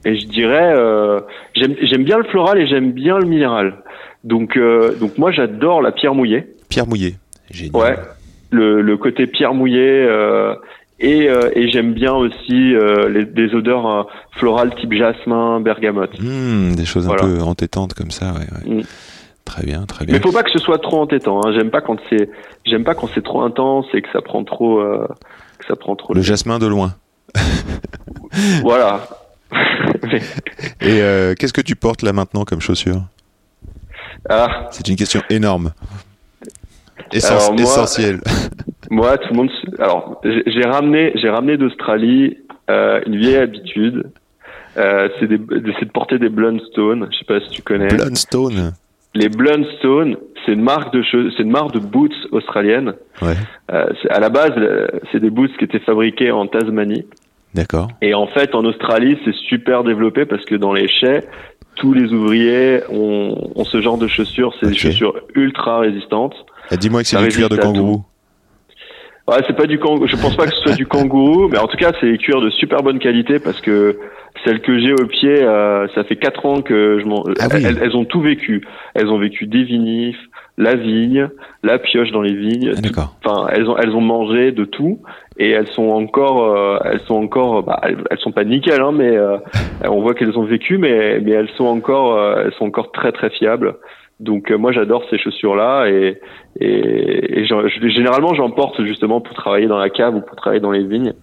et je dirais, euh, j'aime j'aime bien le floral et j'aime bien le minéral. Donc, euh, donc moi, j'adore la pierre mouillée. Pierre mouillé. Génial. Ouais. Le, le côté pierre mouillée. Euh, et euh, et j'aime bien aussi euh, les, des odeurs euh, florales type jasmin, bergamote. Hmm, des choses Voilà. un peu entêtantes comme ça, ouais, ouais. Mm. Très bien, très bien. Mais faut pas que ce soit trop entêtant. Hein. J'aime pas quand c'est j'aime pas quand c'est trop intense et que ça prend trop euh, que ça prend trop Le jasmin de loin. Voilà. Et euh, qu'est-ce que tu portes là maintenant comme chaussure ah, C'est une question énorme. Essen- Alors, moi- Essentielle. moi, tout le monde. Alors, j'ai ramené, j'ai ramené d'Australie euh, une vieille habitude. Euh, c'est de porter des Blundstone. Je sais pas si tu connais. Blundstone. Les Blundstone, c'est une marque de c'est une marque de boots australienne. Ouais, Euh, à la base, c'est des boots qui étaient fabriqués en Tasmanie. d'accord. Et en fait, en Australie, c'est super développé parce que dans les chais, tous les ouvriers ont, ont ce genre de chaussures. C'est des chaussures ultra résistantes. Ah, Dis-moi que c'est du cuir de kangourou. Ouais, c'est pas du kangourou. Je pense pas que ce soit du kangourou, mais en tout cas, c'est des cuirs de super bonne qualité parce que celles que j'ai au pied, euh, ça fait quatre ans que je m'en. Ah oui. elles, elles ont tout vécu. Elles ont vécu des vinifs, la vigne, la pioche dans les vignes. Ah, d'accord. Enfin, elles ont elles ont mangé de tout et elles sont encore euh, elles sont encore bah, elles, elles sont pas nickel hein, mais euh, on voit qu'elles ont vécu mais mais elles sont encore euh, elles sont encore très très fiables. Donc euh, moi j'adore ces chaussures là et et, et je- généralement j'en porte justement pour travailler dans la cave ou pour travailler dans les vignes.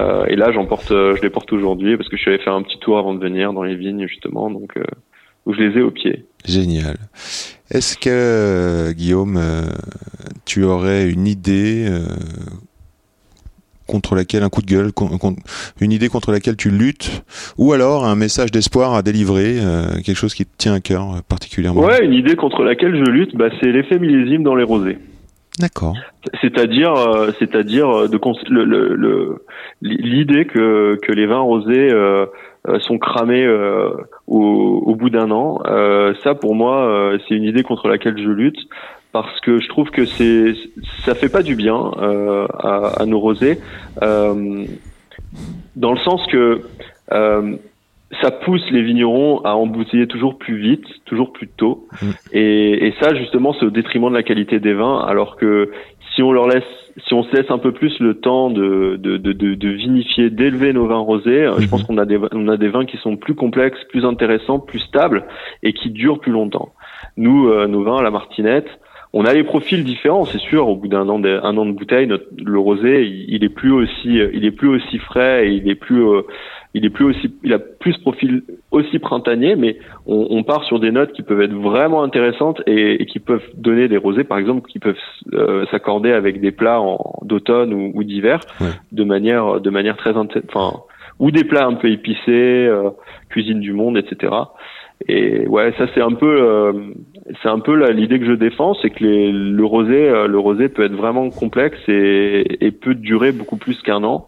Euh, et là j'en porte euh, je les porte aujourd'hui parce que je suis allé faire un petit tour avant de venir dans les vignes justement donc euh, où je les ai au pied. Génial. Est-ce que, euh, Guillaume, tu aurais une idée contre laquelle, un coup de gueule, une idée contre laquelle tu luttes, ou alors un message d'espoir à délivrer, euh, quelque chose qui te tient à cœur euh, particulièrement Ouais, une idée contre laquelle je lutte, bah, c'est l'effet millésime dans les rosés. D'accord. C'est-à-dire, euh, c'est-à-dire de cons- le- le- le- l'idée que que les vins rosés euh, sont cramés euh, au, au bout d'un an. Ça, pour moi, c'est une idée contre laquelle je lutte parce que je trouve que c'est ça fait pas du bien euh, à, à nos rosés, euh, dans le sens que euh, ça pousse les vignerons à embouteiller toujours plus vite, toujours plus tôt, Mm. et, et ça justement c'est au détriment de la qualité des vins, alors que si on leur laisse, si on se laisse un peu plus le temps de, de, de, de, vinifier, d'élever nos vins rosés, euh, je Mhm. pense qu'on a des, on a des vins qui sont plus complexes, plus intéressants, plus stables et qui durent plus longtemps. Nous, euh, nos vins à la Martinette, on a les profils différents, c'est sûr. Au bout d'un an, de, un an de bouteille, notre, le rosé, il, il est plus aussi, il est plus aussi frais et il est plus, euh, il est plus aussi, il a plus profil aussi printanier, mais on, on part sur des notes qui peuvent être vraiment intéressantes et, et qui peuvent donner des rosés, par exemple, qui peuvent euh, s'accorder avec des plats d'automne ou, ou d'hiver, Ouais. de manière, de manière très, enfin, ou des plats un peu épicés, euh, cuisine du monde, etc. Et ouais, ça c'est un peu, euh, c'est un peu la- l'idée que je défends, c'est que les, le rosé, euh, le rosé peut être vraiment complexe et, et peut durer beaucoup plus qu'un an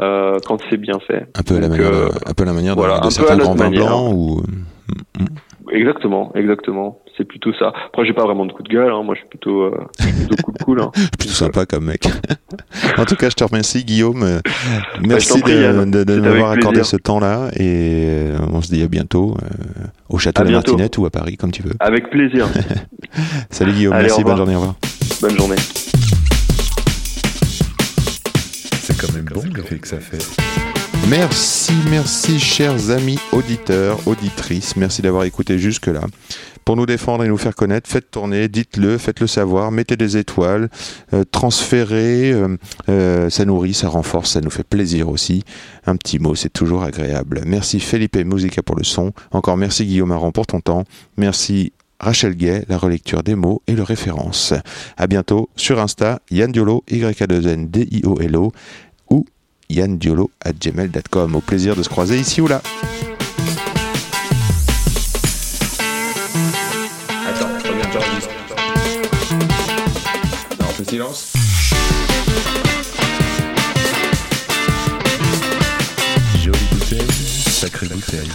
euh, quand c'est bien fait. Un peu à la Donc, manière, euh, de, un peu à la manière de- voilà, de, certains grands vins blancs ou Exactement, exactement. C'est plutôt ça. Après, j'ai pas vraiment de coup de gueule. Hein. Moi, je suis plutôt, euh, je suis plutôt cool, cool. Hein. plutôt sympa comme mec. en tout cas, je te remercie, Guillaume. Euh, je Merci prie, de, de, de m'avoir accordé plaisir. ce temps-là et euh, on se dit à bientôt euh, au château de la. Martinette ou à Paris, comme tu veux. Avec plaisir. Salut Guillaume, Allez, merci, bonne journée, au revoir. Bonne journée. C'est quand même bon l'effet que ça fait. Merci, merci, chers amis auditeurs, auditrices. Merci d'avoir écouté jusque-là. Pour nous défendre et nous faire connaître, faites tourner, dites-le, faites-le savoir, mettez des étoiles, euh, transférez, euh, euh, ça nourrit, ça renforce, ça nous fait plaisir aussi. Un petit mot, c'est toujours agréable. Merci Felipe Musica pour le son. Encore merci Guillaume Aron pour ton temps. Merci Rachel Gay, la relecture des mots et le référence. À bientôt sur Insta, Yann Diolo, Y-A-2-N, D-I-O-L-O, ou yandiolo at gmail.com. Au plaisir de se croiser ici ou là. Silence Jolie bouteille, sacrée bouteille.